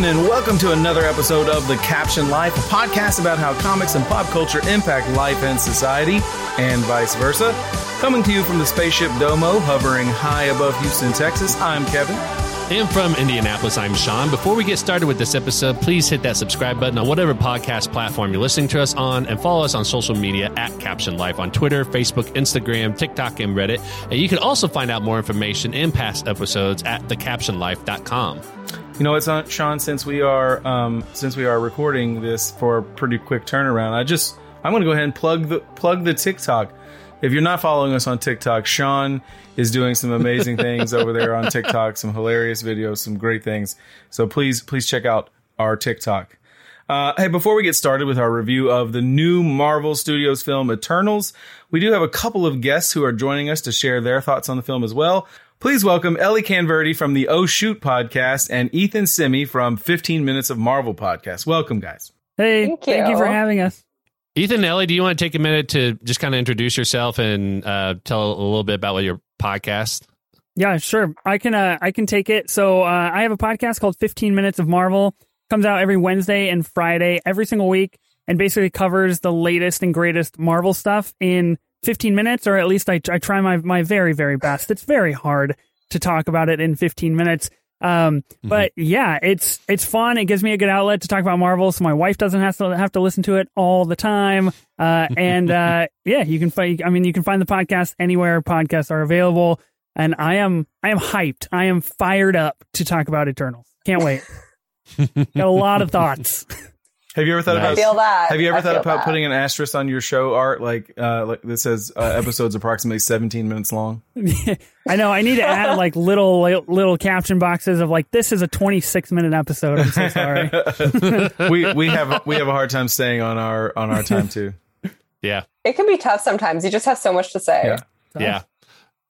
evening, and welcome to another episode of The Captioned Life, a podcast about how comics and pop culture impact life and society, and vice versa. Coming to you from the Spaceship Domo, hovering high above Houston, Texas, I'm Kevin. And from Indianapolis, I'm Sean. Before we get started with this episode, please hit that subscribe button on whatever podcast platform you're listening to us on and follow us on social media at Captioned Life on Twitter, Facebook, Instagram, TikTok, and Reddit. And you can also find out more information and past episodes at thecaptionlife.com. You know what, Sean? Since we are um, since we are recording this for a pretty quick turnaround, I just I'm going to go ahead and plug the plug the TikTok. If you're not following us on TikTok, Sean is doing some amazing things over there on TikTok, some hilarious videos, some great things. So please, please check out our TikTok. Uh, hey, before we get started with our review of the new Marvel Studios film Eternals, we do have a couple of guests who are joining us to share their thoughts on the film as well. Please welcome Ellie Khanverdi from the Oh Shoot podcast and Ethan Simi from 15 Minutes of Marvel podcast. Welcome, guys. Hey, thank you, thank you for having us. Ethan Ellie, do you want to take a minute to just kind of introduce yourself and uh, tell a little bit about what your podcast? Yeah, sure. I can uh, I can take it. So uh, I have a podcast called 15 Minutes of Marvel. Comes out every Wednesday and Friday, every single week, and basically covers the latest and greatest Marvel stuff in 15 minutes, or at least I, I try my my very very best. It's very hard to talk about it in 15 minutes. Um, mm-hmm. but yeah, it's it's fun. It gives me a good outlet to talk about Marvel, so my wife doesn't have to have to listen to it all the time. Uh, and uh, yeah, you can find. I mean, you can find the podcast anywhere podcasts are available. And I am I am hyped. I am fired up to talk about Eternals. Can't wait. Got a lot of thoughts. Have you ever thought nice. about? Feel that. Have you ever I thought about that. putting an asterisk on your show art, like uh, like that says uh, episodes approximately seventeen minutes long? I know. I need to add like little little caption boxes of like this is a twenty six minute episode. I'm so sorry. we we have we have a hard time staying on our on our time too. Yeah, it can be tough sometimes. You just have so much to say. Yeah. Yeah.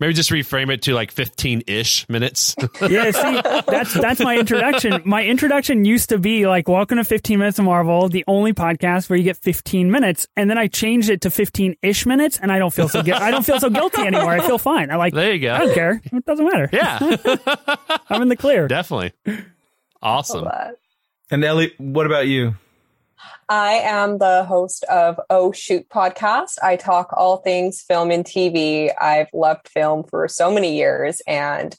Maybe just reframe it to like 15 ish minutes. yeah, see, that's that's my introduction. My introduction used to be like welcome to 15 minutes of Marvel, the only podcast where you get 15 minutes, and then I changed it to 15 ish minutes, and I don't feel so gu- I don't feel so guilty anymore. I feel fine. I like. There you go. I don't care. It doesn't matter. Yeah, I'm in the clear. Definitely. Awesome. And Ellie, what about you? I am the host of Oh Shoot podcast. I talk all things film and TV. I've loved film for so many years and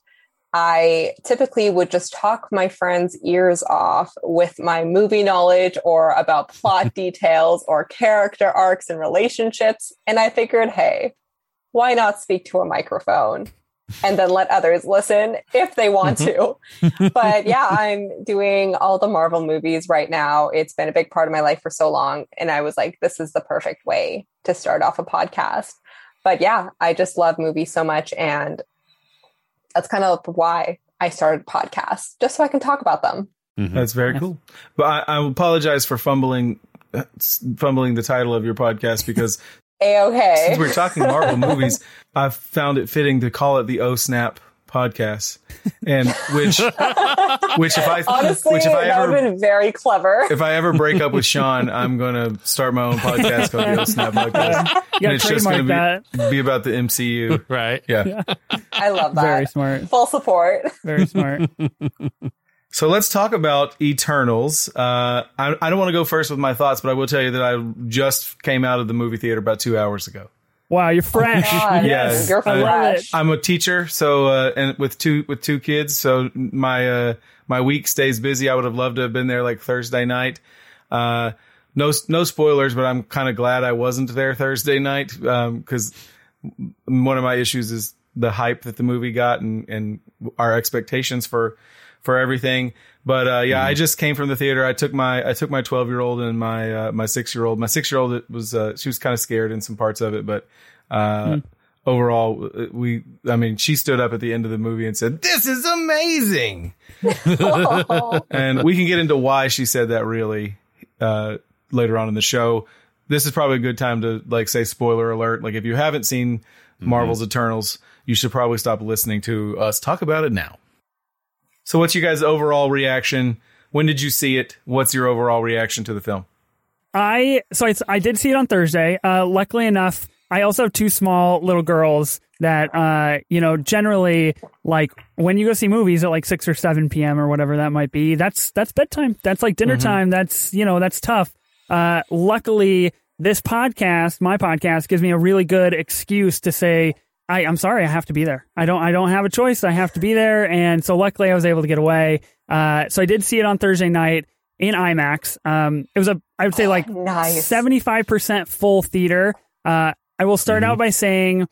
I typically would just talk my friends' ears off with my movie knowledge or about plot details or character arcs and relationships. And I figured, hey, why not speak to a microphone? And then let others listen if they want to. but yeah, I'm doing all the Marvel movies right now. It's been a big part of my life for so long. And I was like, this is the perfect way to start off a podcast. But yeah, I just love movies so much. And that's kind of why I started podcasts, just so I can talk about them. Mm-hmm. That's very cool. But I, I apologize for fumbling fumbling the title of your podcast because A-okay. Since we're talking Marvel movies, I found it fitting to call it the Oh Snap podcast, and which, which if I, honestly, which if I that ever, have been very clever. If I ever break up with Sean, I'm gonna start my own podcast called the Oh Snap podcast, and it's just gonna that. be, be about the MCU, right? Yeah. yeah, I love that. Very smart. Full support. Very smart. So let's talk about Eternals. Uh, I, I don't want to go first with my thoughts, but I will tell you that I just came out of the movie theater about two hours ago. Wow, you're fresh. Oh yes, you're fresh. I, am a teacher, so uh, and with two with two kids, so my uh, my week stays busy. I would have loved to have been there like Thursday night. Uh, no no spoilers, but I'm kind of glad I wasn't there Thursday night because um, one of my issues is the hype that the movie got and and our expectations for for everything. But uh, yeah, mm. I just came from the theater. I took my I took my twelve year old and my uh, my six year old. My six year old was uh, she was kind of scared in some parts of it, but mm. overall, we I mean she stood up at the end of the movie and said, "This is amazing," and we can get into why she said that really uh, later on in the show. This is probably a good time to like say spoiler alert. Like if you haven't seen mm-hmm. Marvel's Eternals, you should probably stop listening to us talk about it now. So, what's your guys' overall reaction? When did you see it? What's your overall reaction to the film? I so I, I did see it on Thursday. Uh, luckily enough, I also have two small little girls that, uh, you know, generally like when you go see movies at like six or seven p.m. or whatever that might be, that's that's bedtime. That's like dinner time. That's you know that's tough. Uh, luckily, this podcast, my podcast, gives me a really good excuse to say. I, I'm sorry, I have to be there. I don't. I don't have a choice. I have to be there, and so luckily, I was able to get away. Uh, so I did see it on Thursday night in IMAX. Um, it was a, I would say, like nice. seventy-five percent full theater. Uh, I will start out by saying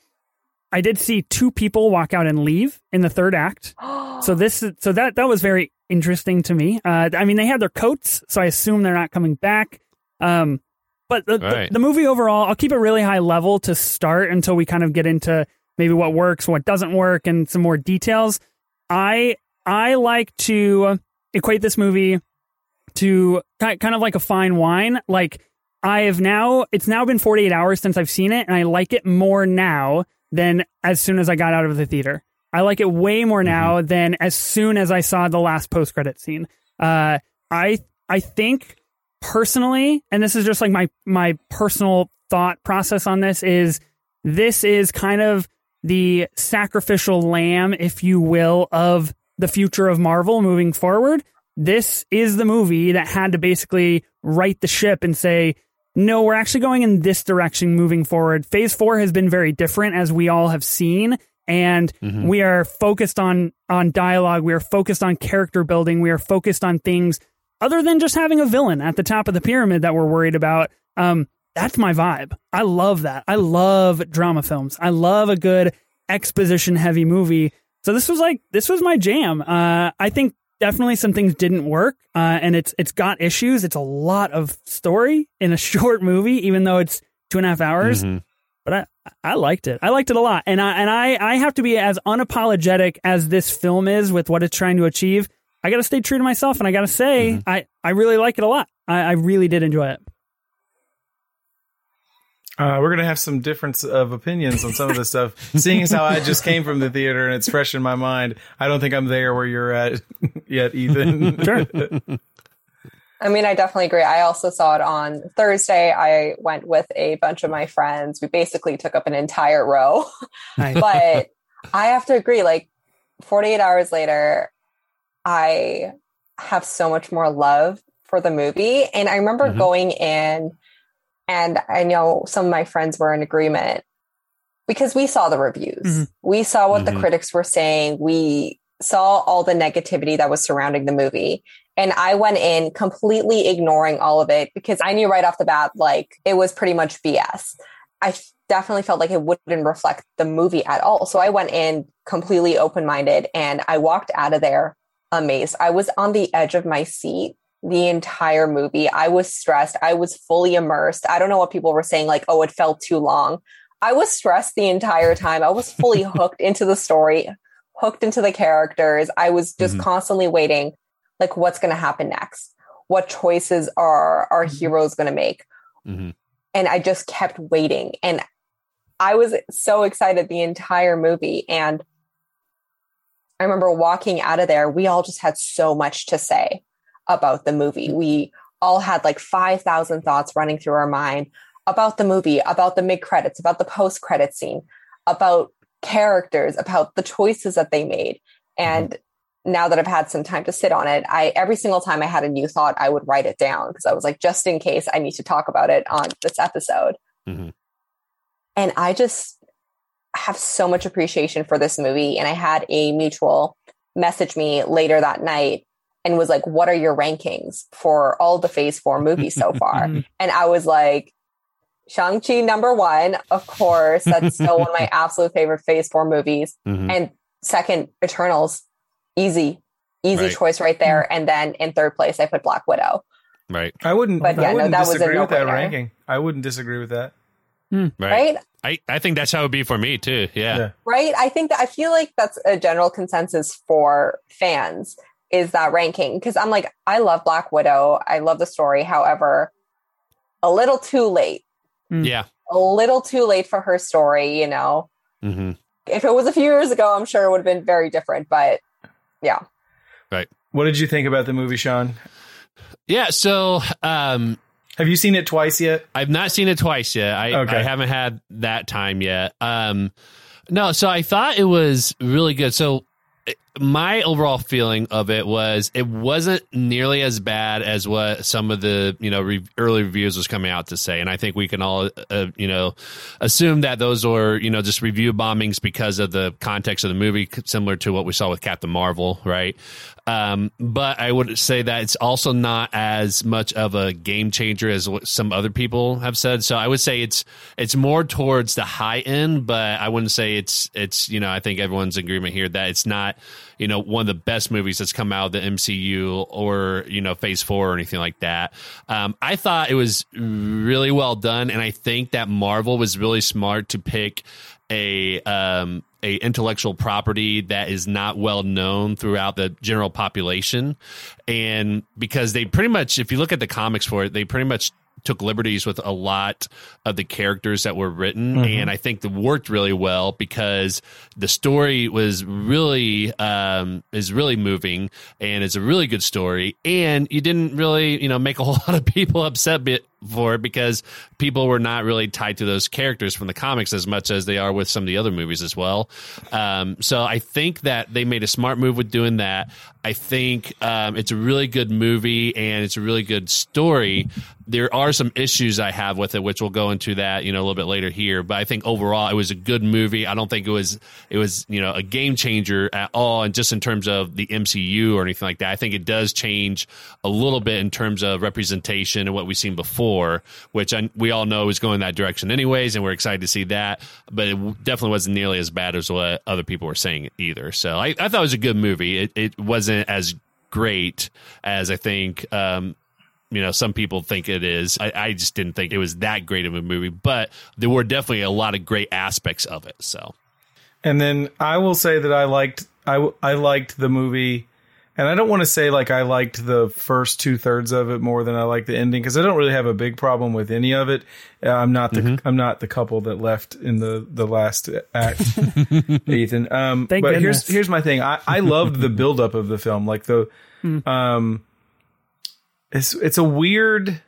I did see two people walk out and leave in the third act. So this, so that that was very interesting to me. Uh, I mean, they had their coats, so I assume they're not coming back. Um, but the, the, the movie overall, I'll keep it really high level to start until we kind of get into maybe what works, what doesn't work, and some more details. I I like to equate this movie to kind of like a fine wine. Like I have now, it's now been 48 hours since I've seen it, and I like it more now than as soon as I got out of the theater. I like it way more now than as soon as I saw the last post credit scene. Uh, I I think personally, and this is just like my my personal thought process on this is this is kind of the sacrificial lamb, if you will, of the future of Marvel moving forward. This is the movie that had to basically right the ship and say, no, we're actually going in this direction moving forward. Phase four has been very different, as we all have seen. And we are focused on on dialogue. We are focused on character building. We are focused on things other than just having a villain at the top of the pyramid that we're worried about. Um, that's my vibe. I love that. I love drama films. I love a good exposition heavy movie. So this was like this was my jam. Uh, I think definitely some things didn't work, uh, and it's it's got issues. It's a lot of story in a short movie, even though it's two and a half hours. Mhm. But I I liked it. I liked it a lot, and I and I I have to be as unapologetic as this film is with what it's trying to achieve. I got to stay true to myself, and I got to say I I really like it a lot. I, I really did enjoy it. Uh, we're gonna have some difference of opinions on some of this stuff. Seeing as how I just came from the theater and it's fresh in my mind, I don't think I'm there where you're at yet, Ethan. Sure. I mean, I definitely agree. I also saw it on Thursday. I went with a bunch of my friends. We basically took up an entire row. Nice. but I have to agree, like 48 hours later, I have so much more love for the movie. And I remember Mhm. going in, and I know some of my friends were in agreement because we saw the reviews. Mhm. We saw what Mhm. the critics were saying. We saw all the negativity that was surrounding the movie. And I went in completely ignoring all of it because I knew right off the bat, like it was pretty much BS. I definitely felt like it wouldn't reflect the movie at all. So I went in completely open minded and I walked out of there amazed. I was on the edge of my seat the entire movie. I was stressed. I was fully immersed. I don't know what people were saying, like, oh, it felt too long. I was stressed the entire time. I was fully hooked into the story, hooked into the characters. I was just Mhm. constantly waiting, like, what's going to happen next? What choices are our Mhm. heroes going to make? Mhm. and I just kept waiting. And I was so excited the entire movie. And I remember walking out of there, we all just had so much to say about the movie. We all had like 5,000 thoughts running through our mind about the movie, about the mid credits, about the post credit scene, about characters, about the choices that they made. And now that I've had some time to sit on it, I every single time I had a new thought, I would write it down because I was like, just in case I need to talk about it on this episode. Mhm. And I just have so much appreciation for this movie. And I had a mutual message me later that night and was like, What are your rankings for all the phase four movies so far? And I was like, Shang-Chi number one, of course. That's still one of my absolute favorite phase four movies. Mhm. And second, Eternals, easy, easy Right. choice right there. And then in third place, I put Black Widow. Right. I wouldn't. But yeah, I no, wouldn't that was a disagree with that ranking. I wouldn't disagree with that. Right. Right? I, I think that's how it would be for me too. Yeah. Yeah. Right? I think that I feel like that's a general consensus for fans is that ranking. Because I'm like, I love Black Widow. I love the story. However, a little too late. Yeah. A little too late for her story, you know. hmm If it was a few years ago, I'm sure it would have been very different. But yeah. Right. What did you think about the movie, Sean? Yeah. So, um, Have you seen it twice yet? I've not seen it twice yet. I, Okay. I haven't had that time yet. Um, no, so I thought it was really good. So it- my overall feeling of it was it wasn't nearly as bad as what some of the you know re- early reviews was coming out to say, and I think we can all uh, you know assume that those were you know just review bombings because of the context of the movie, similar to what we saw with Captain Marvel, right? Um, but I would say that it's also not as much of a game changer as some other people have said. So I would say it's it's more towards the high end, but I wouldn't say it's it's you know I think everyone's agreement here that it's not you know one of the best movies that's come out of the MCU or you know Phase Four or anything like that. Um, I thought it was really well done, and I think that Marvel was really smart to pick a um, a intellectual property that is not well known throughout the general population, and because they pretty much, if you look at the comics for it, they pretty much took liberties with a lot of the characters that were written. And i think that worked really well because the story was really um is really moving and it's a really good story. And you didn't really you know make a whole lot of people upset for because people were not really tied to those characters from the comics as much as they are with some of the other movies as well. Um, so I think that they made a smart move with doing that. I think um, it's a really good movie and it's a really good story. There are some issues I have with it, which we'll go into that you know a little bit later here. But I think overall it was a good movie. I don't think it was it was you know a game changer at all, and just in terms of the MCU or anything like that. I think it does change a little bit in terms of representation and what we've seen before, which I, we all know is going that direction anyways, and we're excited to see that. But it definitely wasn't nearly as bad as what other people were saying either. So I, I thought it was a good movie. It, it wasn't as great as I think. Um, you know, some people think it is. I, I just didn't think it was that great of a movie, but there were definitely a lot of great aspects of it. So, And then I will say that I liked I I liked the movie, and I don't want to say like I liked the first two thirds of it more than I liked the ending because I don't really have a big problem with any of it. Uh, I'm not the Mm-hmm. I'm not the couple that left in the the last act, Ethan. Um, Thank but here's goodness. here's my thing. I I loved the buildup of the film, like the Hmm. um, it's it's a weird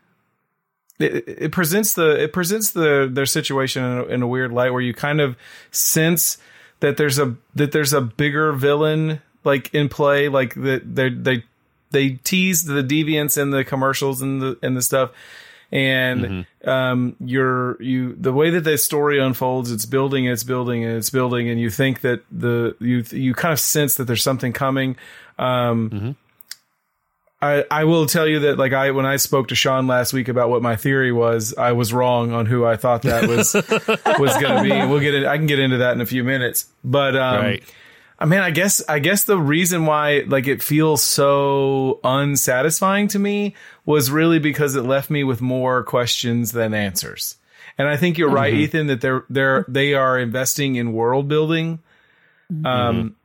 it, it presents the it presents the their situation in a, in a weird light where you kind of sense that there's a that there's a bigger villain like in play like that they they they tease the deviants in the commercials and the and the stuff and um you're you the way that the story unfolds it's building it's building and it's building and you think that the you you kind of sense that there's something coming um I, I will tell you that like I when I spoke to Sean last week about what my theory was, I was wrong on who I thought that was was going to be. We'll get it. I can get into that in a few minutes. But um, right. I mean, I guess I guess the reason why like it feels so unsatisfying to me was really because it left me with more questions than answers. And I think you're right, Ethan, that they're they're they are investing in world building. Um,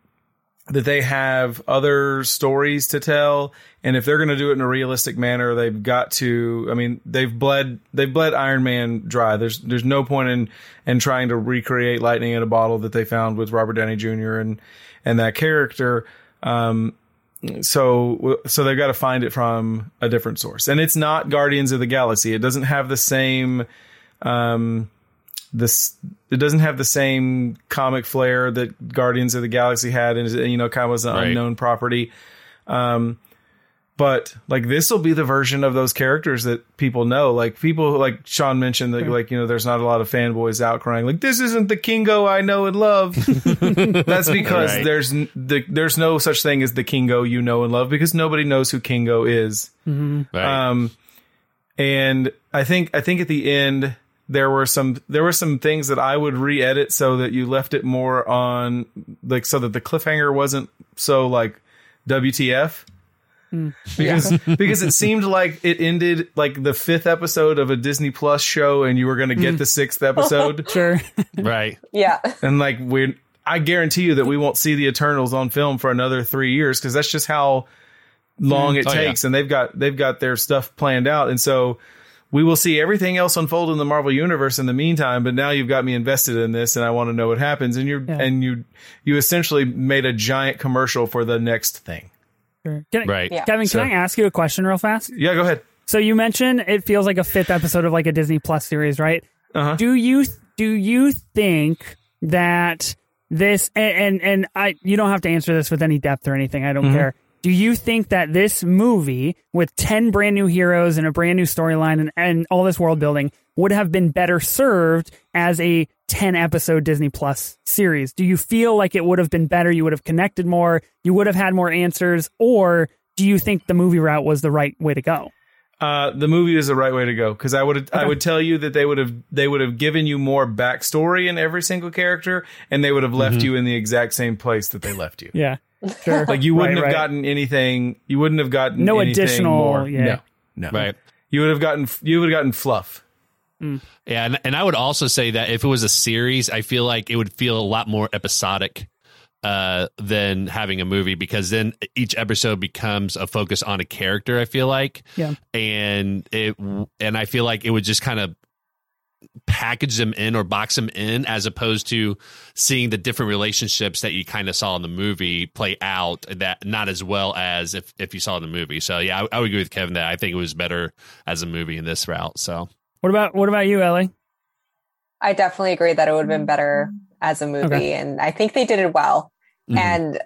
that they have other stories to tell, and if they're going to do it in a realistic manner, they've got to. I mean, they've bled they've bled Iron Man dry. There's there's no point in in trying to recreate lightning in a bottle that they found with Robert Downey Jr. and and that character. Um, so so they've got to find it from a different source, and it's not Guardians of the Galaxy. It doesn't have the same um this it doesn't have the same comic flair that Guardians of the Galaxy had, and you know, kind of was an Right. unknown property. Um, but like this will be the version of those characters that people know. Like people, like Sean mentioned that, like you know, there's not a lot of fanboys out crying like this isn't the Kingo I know and love. That's because Right. there's the, there's no such thing as the Kingo you know and love because nobody knows who Kingo is. Right. Um, and I think I think at the end there were some there were some things that I would re-edit so that you left it more on like so that the cliffhanger wasn't so like WTF. Mm. Because because it seemed like it ended like the fifth episode of a Disney Plus show and you were going to get mm. the sixth episode Sure. right. Yeah. and like we I guarantee you that we won't see the Eternals on film for another 3 years cuz that's just how long mm. it Oh, yeah. takes and they've got they've got their stuff planned out and so we will see everything else unfold in the Marvel universe in the meantime but now you've got me invested in this and I want to know what happens and you're Yeah. and you you essentially made a giant commercial for the next thing. Sure. Can I- Right. Yeah. Kevin, So- can I ask you a question real fast? Yeah, go ahead. So you mentioned it feels like a fifth episode of like a Disney Plus series, right? Uh-huh. Do you do you think that this and, and and I you don't have to answer this with any depth or anything. I don't Mhm. care. Do you think that this movie with 10 brand new heroes and a brand new storyline and, and all this world building would have been better served as a 10 episode Disney Plus series? Do you feel like it would have been better? You would have connected more, you would have had more answers, or do you think the movie route was the right way to go? Uh, the movie is the right way to go because I would I would tell you that they would have they would have given you more backstory in every single character, and they would have left you in the exact same place that they left you. Yeah. Sure. Like you wouldn't Right, have right. gotten anything. You wouldn't have gotten No anything additional- More. yeah. No, no. Right. You would have gotten you would have gotten fluff. Yeah, and, and I would also say that if it was a series, I feel like it would feel a lot more episodic uh, than having a movie because then each episode becomes a focus on a character. I feel like, Yeah. and it and I feel like it would just kind of package them in or box them in as opposed to seeing the different relationships that you kind of saw in the movie play out that not as well as if if you saw in the movie so yeah I, I would agree with kevin that i think it was better as a movie in this route so What about what about you, Ellie? I definitely agree that it would have been better as a movie, Okay. and I think they did it well. Mhm. And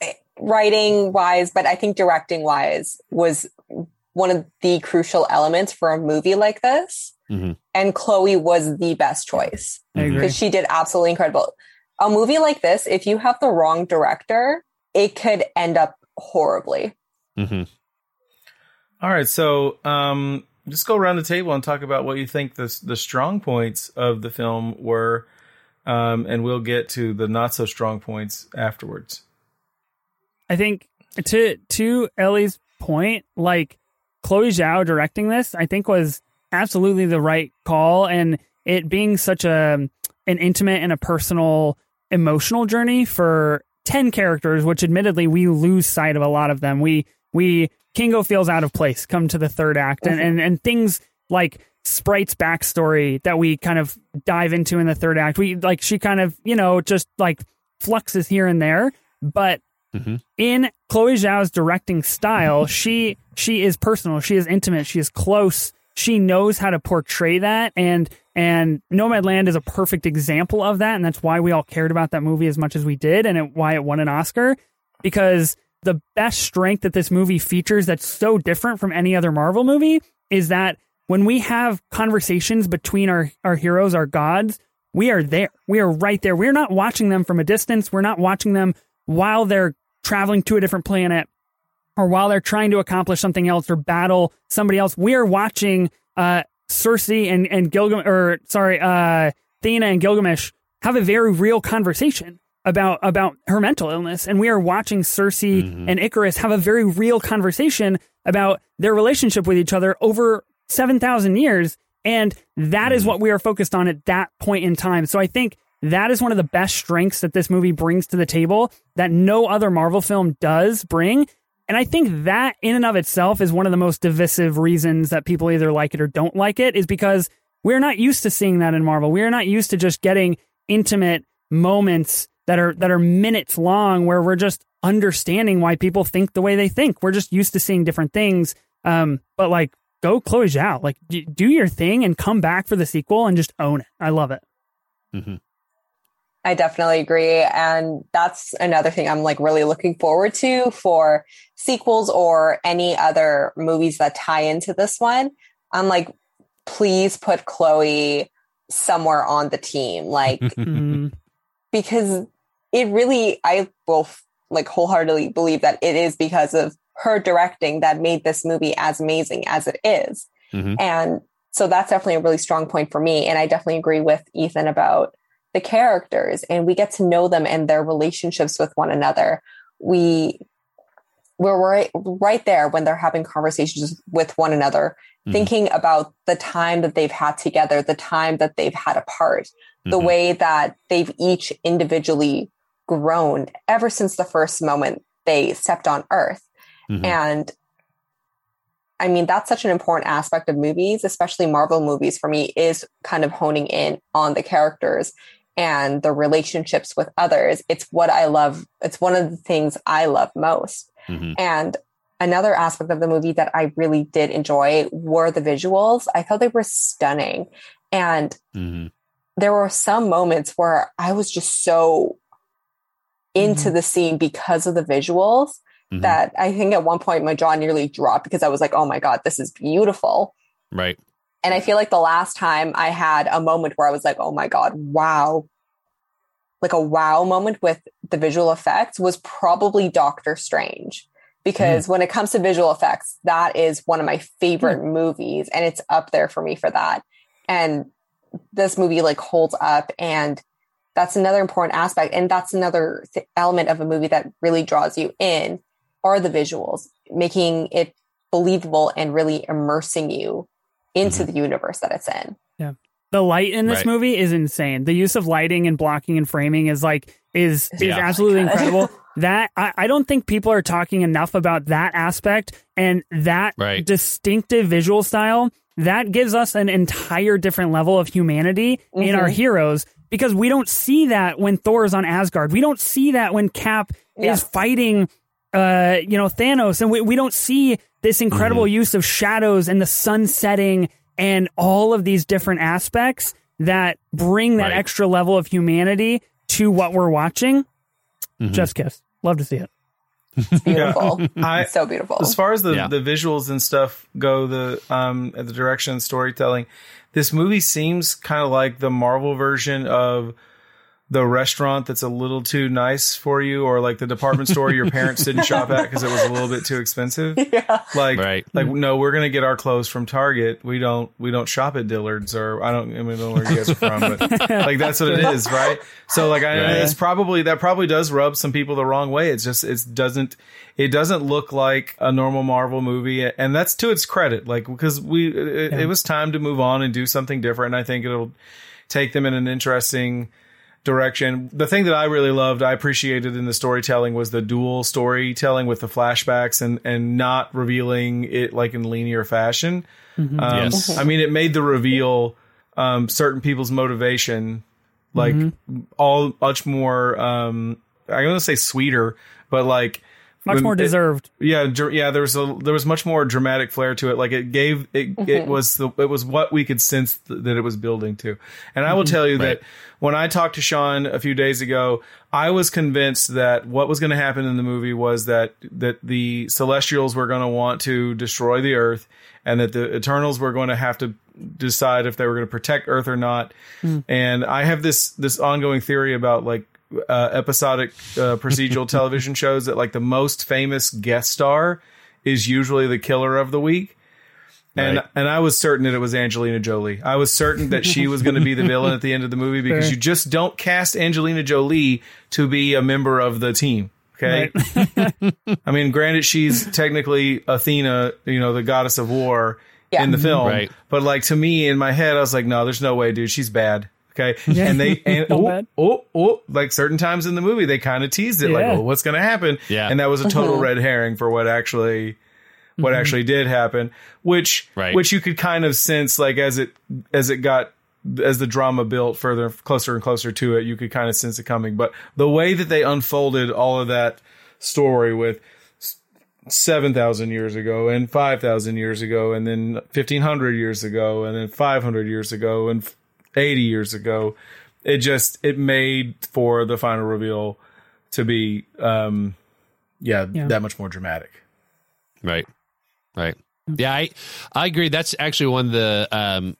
eh, writing wise, but I think directing wise was one of the crucial elements for a movie like this. Mhm. And Chloe was the best choice I because she did absolutely incredible. A movie like this, if you have the wrong director, it could end up horribly. Mhm. All right, so um, just go around the table and talk about what you think the the strong points of the film were, um, and we'll get to the not so strong points afterwards. I think to to Ellie's point, like Chloe Zhao directing this, I think was absolutely the right call, and it being such a an intimate and a personal, emotional journey for ten characters, which admittedly we lose sight of a lot of them. We we Kingo feels out of place come to the third act, and mm-hmm. and, and things like Sprite's backstory that we kind of dive into in the third act. We like she kind of you know just like fluxes here and there, but mm-hmm. in Chloe Zhao's directing style, she she is personal, she is intimate, she is close. She knows how to portray that and and Nomadland is a perfect example of that and that's why we all cared about that movie as much as we did and it, why it won an Oscar because the best strength that this movie features that's so different from any other Marvel movie is that when we have conversations between our our heroes, our gods, we are there. We are right there. We're not watching them from a distance. We're not watching them while they're traveling to a different planet or while they're trying to accomplish something else or battle somebody else. We are watching uh, Sersi and and Gilgamesh, or sorry, uh, Athena and Gilgamesh have a very real conversation about about her mental illness, and we are watching Sersi and Ikaris have a very real conversation about their relationship with each other over seven thousand years, and that is what we are focused on at that point in time. So I think that is one of the best strengths that this movie brings to the table that no other Marvel film does bring. And I think that in and of itself is one of the most divisive reasons that people either like it or don't like it is because we're not used to seeing that in Marvel. We are not used to just getting intimate moments that are that are minutes long where we're just understanding why people think the way they think. We're just used to seeing different things. Um, but like go Chloe Zhao, like do your thing and come back for the sequel and just own it. I love it. I definitely agree. And that's another thing I'm like really looking forward to for sequels or any other movies that tie into this one. I'm like, please put Chloe somewhere on the team. Like, Mhm. because it really, I will like wholeheartedly believe that it is because of her directing that made this movie as amazing as it is. Mhm. And so that's definitely a really strong point for me. And I definitely agree with Ethan about the characters and we get to know them and their relationships with one another. We we're right, right there when they're having conversations with one another, Mhm. thinking about the time that they've had together, the time that they've had apart, the Mhm. way that they've each individually grown ever since the first moment they stepped on earth. Mhm. And I mean, that's such an important aspect of movies, especially Marvel movies for me, is kind of honing in on the characters and the relationships with others. It's what I love. It's one of the things I love most. Mhm. And another aspect of the movie that I really did enjoy were the visuals. I thought they were stunning. And mm-hmm. there were some moments where I was just so into mm-hmm. the scene because of the visuals mm-hmm. that I think at one point my jaw nearly dropped because I was like, oh my God, this is beautiful. Right. And I feel like the last time I had a moment where I was like, oh my God, wow. Like a wow moment with the visual effects was probably Doctor Strange. Because mm. when it comes to visual effects, that is one of my favorite mm. movies. And it's up there for me for that. And this movie like holds up. And that's another important aspect. And that's another th- element of a movie that really draws you in are the visuals, making it believable and really immersing you into mm-hmm. the universe that it's in. Yeah. The light in this right. movie is insane. The use of lighting and blocking and framing is like is is yeah. absolutely incredible. that I, I don't think people are talking enough about that aspect and that right. distinctive visual style that gives us an entire different level of humanity mm-hmm. in our mm-hmm. heroes because we don't see that when Thor is on Asgard. We don't see that when Cap yeah. is fighting uh, you know, Thanos, and we, we don't see this incredible mm-hmm. use of shadows and the sun setting and all of these different aspects that bring that right. extra level of humanity to what we're watching. Mm-hmm. Just kiss. Love to see it. It's beautiful. yeah. I, so beautiful. As far as the, yeah. the visuals and stuff go, the um the direction storytelling, this movie seems kind of like the Marvel version of the restaurant that's a little too nice for you or like the department store your parents didn't shop at because it was a little bit too expensive yeah like right. like no we're gonna get our clothes from target we don't we don't shop at dillard's or i don't i mean, I don't know where you guys are from but like that's what it is right so like i right. it's probably that probably does rub some people the wrong way it's just it doesn't it doesn't look like a normal marvel movie and that's to its credit like because we it, yeah. it was time to move on and do something different and i think it'll take them in an interesting direction. The thing that I really loved, I appreciated in the storytelling was the dual storytelling with the flashbacks and and not revealing it like in linear fashion. Mm-hmm. Um, yes, I mean it made the reveal um, certain people's motivation like mm-hmm. all much more. Um, I'm going to say sweeter, but like much more deserved. It, yeah, yeah. There was a there was much more dramatic flair to it. Like it gave it mm-hmm. it was the it was what we could sense th- that it was building to. And I will mm-hmm. tell you right. that when I talked to Sean a few days ago, I was convinced that what was going to happen in the movie was that that the Celestials were going to want to destroy the Earth, and that the Eternals were going to have to decide if they were going to protect Earth or not. Mm. And I have this this ongoing theory about like uh, episodic uh, procedural television shows that like the most famous guest star is usually the killer of the week. And right. and I was certain that it was Angelina Jolie. I was certain that she was going to be the villain at the end of the movie because you just don't cast Angelina Jolie to be a member of the team. Okay. Right. I mean, granted, she's technically Athena, you know, the goddess of war yeah. in the film. Right. But like to me, in my head, I was like, no, there's no way, dude. She's bad. Okay. Yeah. And they, and, oh, oh, oh, like certain times in the movie, they kind of teased it yeah. like, oh, what's going to happen? Yeah. And that was a total uh-huh. red herring for what actually, what mm-hmm. actually did happen, which, right. which you could kind of sense like as it, as it got, as the drama built further, closer and closer to it, you could kind of sense it coming. But the way that they unfolded all of that story with, 7,000 years ago and 5,000 years ago and then 1500 years ago and then 500 years ago and 80 years ago. It just it made for the final reveal to be um yeah, yeah. that much more dramatic. Right. Right. Yeah, I I agree. That's actually one of the um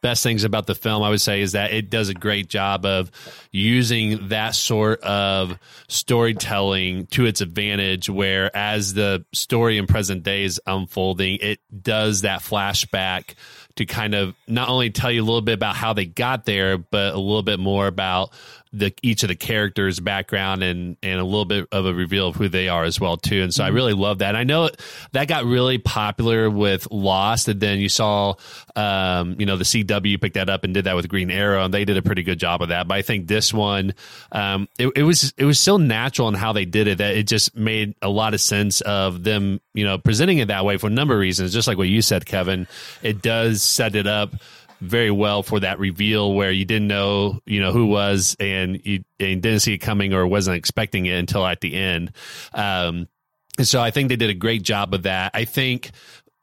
best things about the film, I would say, is that it does a great job of using that sort of storytelling to its advantage. Where as the story in present day is unfolding, it does that flashback to kind of not only tell you a little bit about how they got there, but a little bit more about the each of the characters' background and and a little bit of a reveal of who they are as well too. And so mm-hmm. I really love that. And I know that got really popular with Lost, and then you saw, um, you know, the CW picked that up and did that with Green Arrow, and they did a pretty good job of that. But I think this one, um, it, it was it was so natural in how they did it that it just made a lot of sense of them, you know, presenting it that way for a number of reasons. Just like what you said, Kevin, it does set it up very well for that reveal where you didn't know, you know, who was and you, and didn't see it coming or wasn't expecting it until at the end. Um, So I think they did a great job of that. I think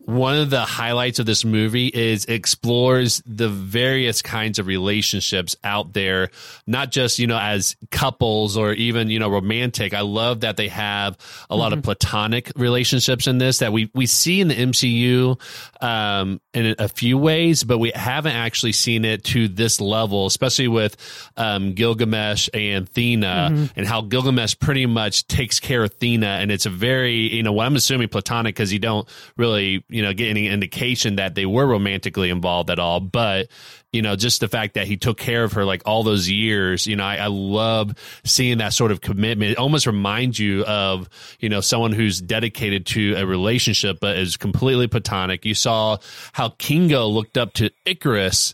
one of the highlights of this movie is explores the various kinds of relationships out there, not just, you know, as couples or even, you know, romantic. I love that they have a lot of platonic relationships in this that we, we see in the MCU, um, in a few ways, but we haven't actually seen it to this level, especially with, um, Gilgamesh and Thena and how Gilgamesh pretty much takes care of Thena. And it's a very, you know, what I'm assuming platonic because you don't really, you know, get any indication that they were romantically involved at all. But, you know, just the fact that he took care of her like all those years, you know, I, I love seeing that sort of commitment. It almost reminds you of, you know, someone who's dedicated to a relationship, but is completely platonic. You saw how Kingo looked up to Ikaris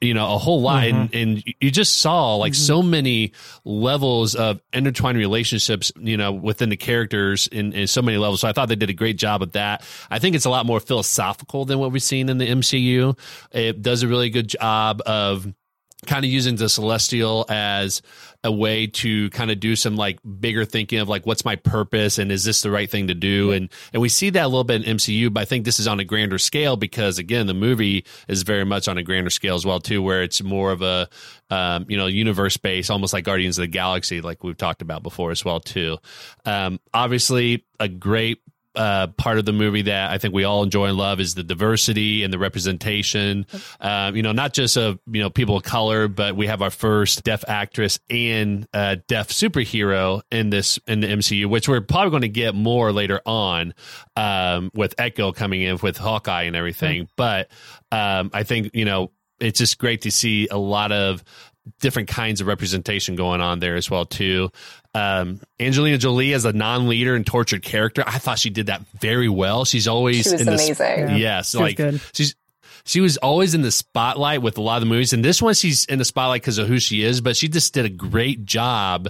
you know a whole lot. And, mm-hmm. and you just saw like so mm-hmm. many levels of intertwined relationships you know within the characters in, in so many levels. So i thought they did a great job of that. I think it's a lot more philosophical than what we've seen in the mcu it does a really good job of kind of using the celestial as a way to kind of do some like bigger thinking of like what's my purpose and is this the right thing to do? And and we see that a little bit in MCU but I think this is on a grander scale because again the movie is very much on a grander scale as well too where it's more of a um, you know universe based almost like Guardians of the Galaxy like we've talked about before as well too. Um, obviously a great uh, part of the movie that I think we all enjoy and love is the diversity and the representation. Um, you know, not just of you know people of color, but we have our first deaf actress and uh, deaf superhero in this in the MCU, which we're probably going to get more later on um, with Echo coming in with Hawkeye and everything. But um, I think you know it's just great to see a lot of different kinds of representation going on there as well too. Um, Angelina Jolie as a non-leader and tortured character, I thought she did that very well. She's always She was in this, amazing. yes, She was like good. she's she was always in the spotlight with a lot of the movies, and this one she's in the spotlight because of who she is. But she just did a great job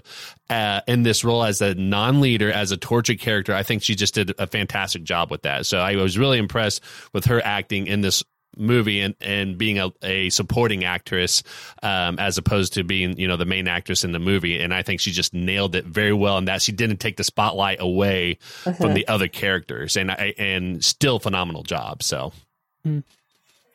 uh, in this role as a non-leader, as a tortured character. I think she just did a fantastic job with that. So I was really impressed with her acting in this movie and, and being a, a supporting actress um, as opposed to being you know the main actress in the movie. And i think she just nailed it very well and that she didn't take the spotlight away from the other characters. And I, and still phenomenal job. So.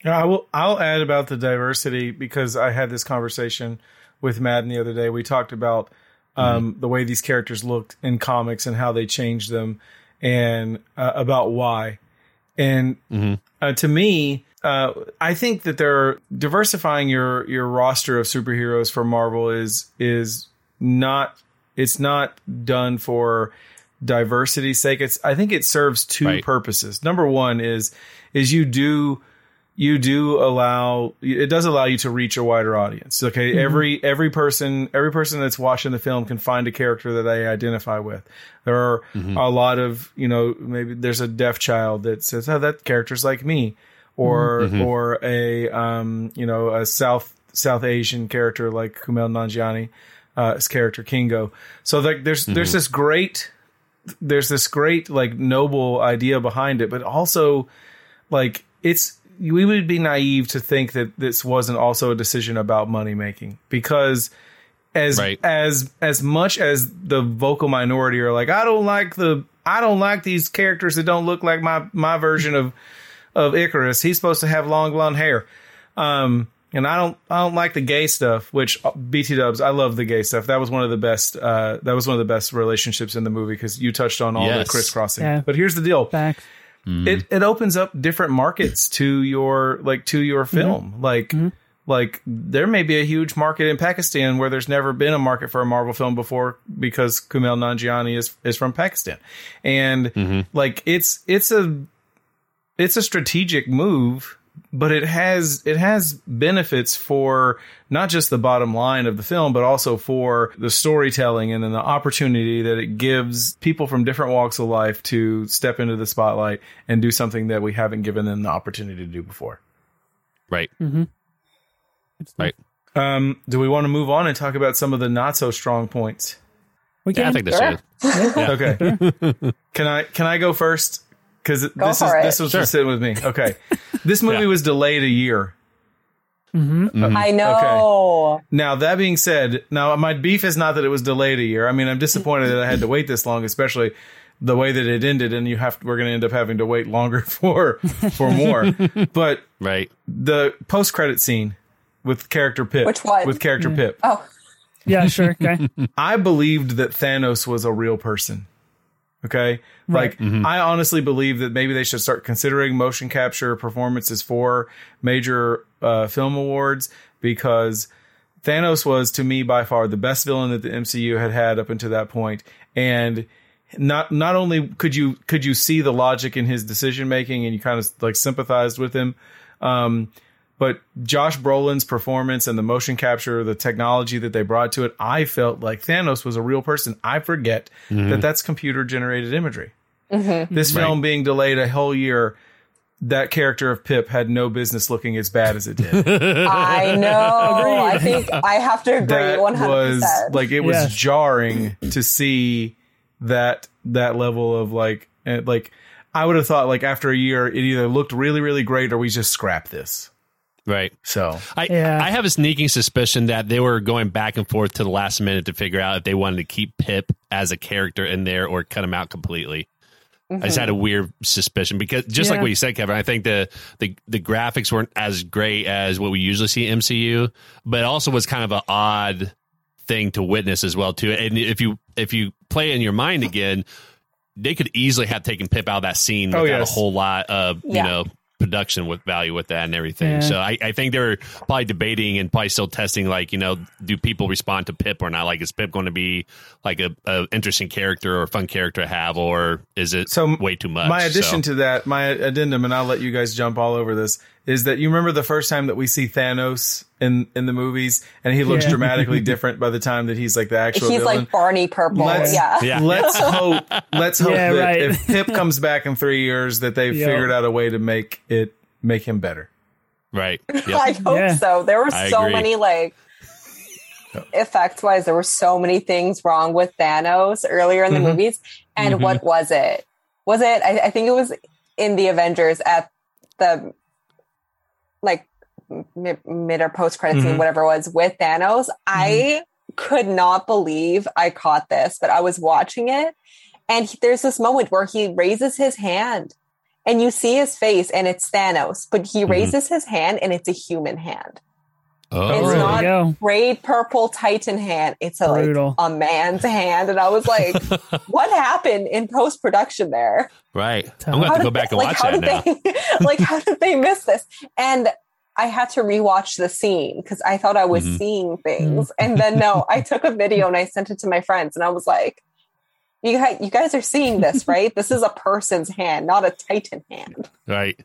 Yeah, I will. I'll add about the diversity because I had this conversation with Madden the other day. We talked about um, the way these characters looked in comics and how they changed them, and uh, about why. And uh, to me, uh, I think that they're diversifying your your roster of superheroes for Marvel is is not it's not done for diversity's sake. It's I think it serves two Right. purposes. Number one is is you do you do allow it does allow you to reach a wider audience okay every every person every person that's watching the film can find a character that they identify with there are a lot of you know maybe there's a deaf child that says oh that character's like me or or a um you know a south south asian character like Kumail Nanjiani uh his character Kingo. So like there's there's this great there's this great like noble idea behind it but also like it's we would be naive to think that this wasn't also a decision about money making because as Right. as as much as the vocal minority are like I don't like the I don't like these characters that don't look like my my version of of Ikaris. He's supposed to have long blonde hair. Um and I don't I don't like the gay stuff, which uh, BT dubs, I love the gay stuff. That was one of the best uh that was one of the best relationships in the movie because you touched on all Yes. the crisscrossing. Yeah. But here's the deal Facts. it it opens up different markets to your like to your film like like there may be a huge market in Pakistan where there's never been a market for a Marvel film before because Kumail Nanjiani is is from Pakistan and like it's it's a it's a strategic move but it has it has benefits for not just the bottom line of the film but also for the storytelling and then the opportunity that it gives people from different walks of life to step into the spotlight and do something that we haven't given them the opportunity to do before. Right. Mm-hmm. right. Um, do we want to move on and talk about some of the not so strong points? We can. Yeah, i think this Sure. good okay. Can i can i go first because this is it. this was just sitting with me okay this movie Yeah. was delayed a year mm-hmm. Mm-hmm. I know. Okay. Now that being said, now my beef is not that it was delayed a year. I mean, I'm disappointed that I had to wait this long, especially the way that it ended, and you have we're going to end up having to wait longer for for more. but Right. the post credit scene with character Pip, Which one? with character mm. Pip, Oh, Yeah, sure. Okay. I believed that Thanos was a real person. Okay. Right. Like, I honestly believe that maybe they should start considering motion capture performances for major uh, film awards because Thanos was, to me, by far the best villain that the MCU had had up until that point. And not not only could you could you see the logic in his decision making and you kind of like sympathized with him, um, but Josh Brolin's performance and the motion capture, the technology that they brought to it, I felt like Thanos was a real person. I forget that that's computer generated imagery. This film being delayed a whole year, that character of Pip had no business looking as bad as it did. I know. I think I have to agree that one hundred was percent. like it was Yes. jarring to see that that level of like eh, like I would have thought like after a year it either looked really really great or we just scrap this. Right. So I Yeah. I have a sneaking suspicion that they were going back and forth to the last minute to figure out if they wanted to keep Pip as a character in there or cut him out completely. I just had a mm-hmm. weird suspicion because just like what you said, Kevin, I think the, the the graphics weren't as great as what we usually see MCU, but it also was kind of an odd thing to witness as well too. And if you if you play in your mind again, they could easily have taken Pip out of that scene Oh, without yes. a whole lot of you know production with value with that and everything. Yeah. So I, I think they're probably debating and probably still testing like you know do people respond to Pip or not? Like is Pip going to be like a, a interesting character or a fun character to have or is it So way too much? My addition So- to that, my addendum, and I'll let you guys jump all over this, is that you remember the first time that we see Thanos in in the movies, and he looks Yeah. dramatically different by the time that he's like the actual He's villain. like Barney Purple. Let's- yeah. Yeah. Let's hope. Let's hope Yeah, that right. if Pip comes back in three years, that they've Yep. figured out a way to make it make him better. right. I hope Yeah. so. There were I so agree. many like effects wise, there were so many things wrong with Thanos earlier in the Mhm. movies. And Mhm. what was it? Was it? I, I think it was in the Avengers at the like mid, mid or post credit scene, Mhm. whatever it was with Thanos. I could not believe I caught this, but I was watching it, and he- there's this moment where he raises his hand. And you see his face, and it's Thanos, but he Mhm. raises his hand, and it's a human hand Oh, It's there not- you go. gray purple titan hand. It's a like a man's hand. And i was like what happened in post-production there? Right. I'm going to have to go back and like watch how that did now. they like how did they miss this? And i had to rewatch the scene because i thought i was Mhm. seeing things. And then no i took a video and i sent it to my friends and i was like you guys, you guys are seeing this right? This is a person's hand not a titan hand. Right.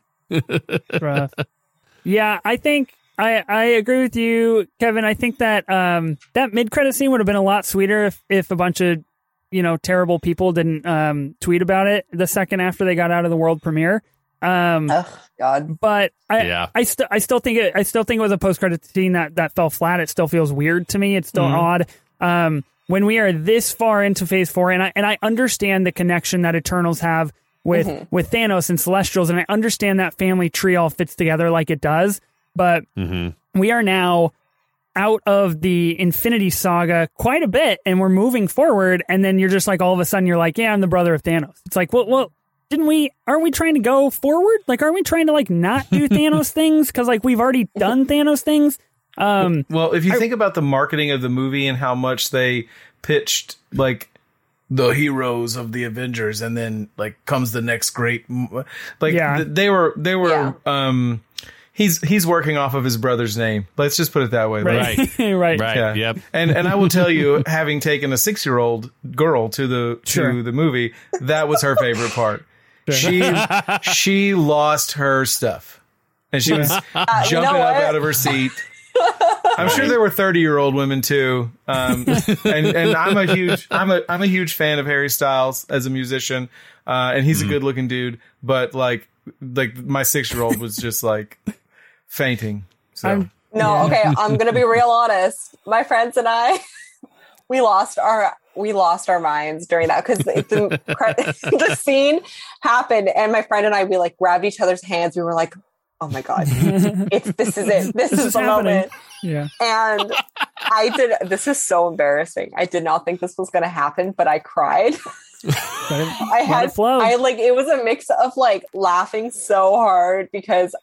Yeah, I think I I agree with you, Kevin. I think that um that mid credit scene would have been a lot sweeter if if a bunch of you know terrible people didn't um tweet about it the second after they got out of the world premiere. Um, oh god but I Yeah. I still I still think it I still think it was a post credit scene that that fell flat. It still feels weird to me. It's still Mhm. odd. Um, when we are this far into Phase Four, and I and I understand the connection that Eternals have with Mhm. with Thanos and Celestials, and I understand that family tree all fits together like it does. But hmm we are now out of the Infinity Saga quite a bit, and we're moving forward. And then you're just like all of a sudden you're like, yeah, I'm the brother of Thanos. It's like, well, well, didn't we? Aren't we trying to go forward? Like, aren't we trying to like not do Thanos things because like we've already done Thanos things? Um, Well, if you think about the marketing of the movie and how much they pitched like the heroes of the Avengers, and then like comes the next great, like Yeah. th- they were they were Yeah. um he's he's working off of his brother's name. Let's just put it that way. Right, right, Right. Yeah. Yep. And and I will tell you, having taken a six year old girl to the Sure. to the movie, that was her favorite part. She she lost her stuff, and she was Uh, you jumping know up what? out of her seat. I'm sure there were 30 year old women too, um, and and I'm a huge I'm a I'm a huge fan of Harry Styles as a musician, uh, and he's a good looking dude. But like like my six year old was just like fainting. So I'm- No, okay, I'm gonna be real honest. My friends and I, we lost our we lost our minds during that because the, the scene happened, and my friend and I we like grabbed each other's hands. We were like, "Oh my god, it's this is it. This, This is, is the happening. moment." yeah. And I did. This is so embarrassing. I did not think this was gonna happen, but I cried. I had flow. I like it was a mix of like laughing so hard because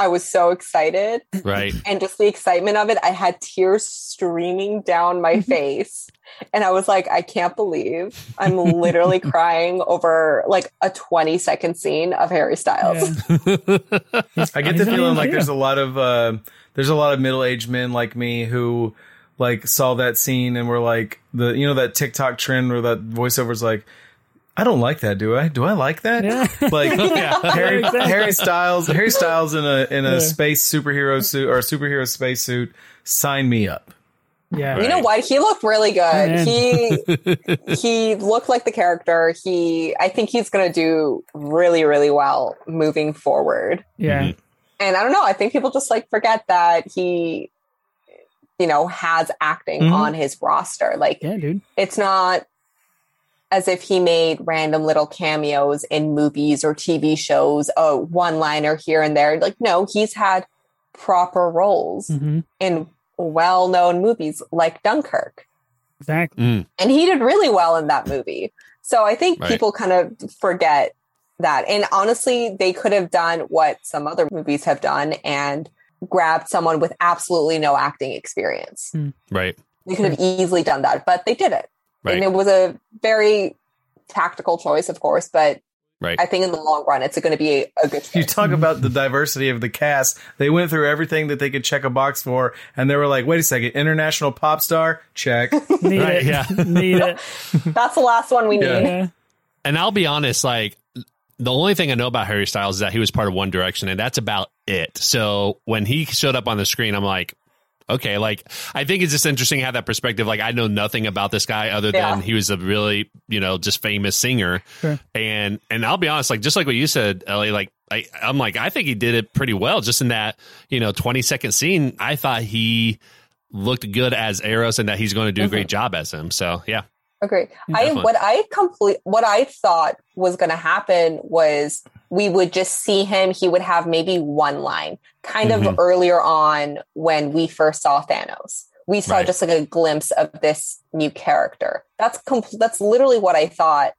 I was so excited. Right. And just the excitement of it, I had tears streaming down my face. And I was like, I can't believe I'm literally crying over like a 20 second scene of Harry Styles. Yeah. I get the feeling like there's a lot of uh, there's a lot of middle aged men like me who like saw that scene and were like the you know that TikTok trend where that voiceover's like I don't like that, do I? Do I like that? Yeah. Like yeah. Harry exactly. Harry Styles, Harry Styles in a in a yeah. space superhero suit or a superhero space suit. Sign me up. Yeah. You know what? He looked really good. He he looked like the character. He I think he's going to do really really well moving forward. Yeah. Mm-hmm. And I don't know, I think people just like forget that he you know has acting mm-hmm. on his roster. Like Yeah, dude. It's not as if he made random little cameos in movies or TV shows, a one liner here and there. Like, no, he's had proper roles mm-hmm. in well known movies like Dunkirk. Exactly. Mm. And he did really well in that movie. So I think right. people kind of forget that. And honestly, they could have done what some other movies have done and grabbed someone with absolutely no acting experience. Mm. Right. They could have easily done that, but they did it. Right. And it was a very tactical choice, of course, but Right. I think in the long run, it's going to be a, a good. You talk about the diversity of the cast. They went through everything that they could check a box for, and they were like, "Wait a second, international pop star, check, need right, it, yeah, need it." That's the last one we need. And I'll be honest, like the only thing I know about Harry Styles is that he was part of One Direction, and that's about it. So when he showed up on the screen, I'm like, okay, like I think it's just interesting to have that perspective. Like I know nothing about this guy other than yeah. he was a really, you know, just famous singer. Sure. And and I'll be honest, like just like what you said, Ellie, like I, I'm like, I think he did it pretty well just in that, you know, 20 second scene. I thought he looked good as Eros and that he's going to do mm-hmm. a great job as him. So yeah. Okay. I what I complete what I thought was going to happen was we would just see him. He would have maybe one line, kind mm-hmm. of earlier on when we first saw Thanos. We saw right. just like a glimpse of this new character. That's compl- that's literally what I thought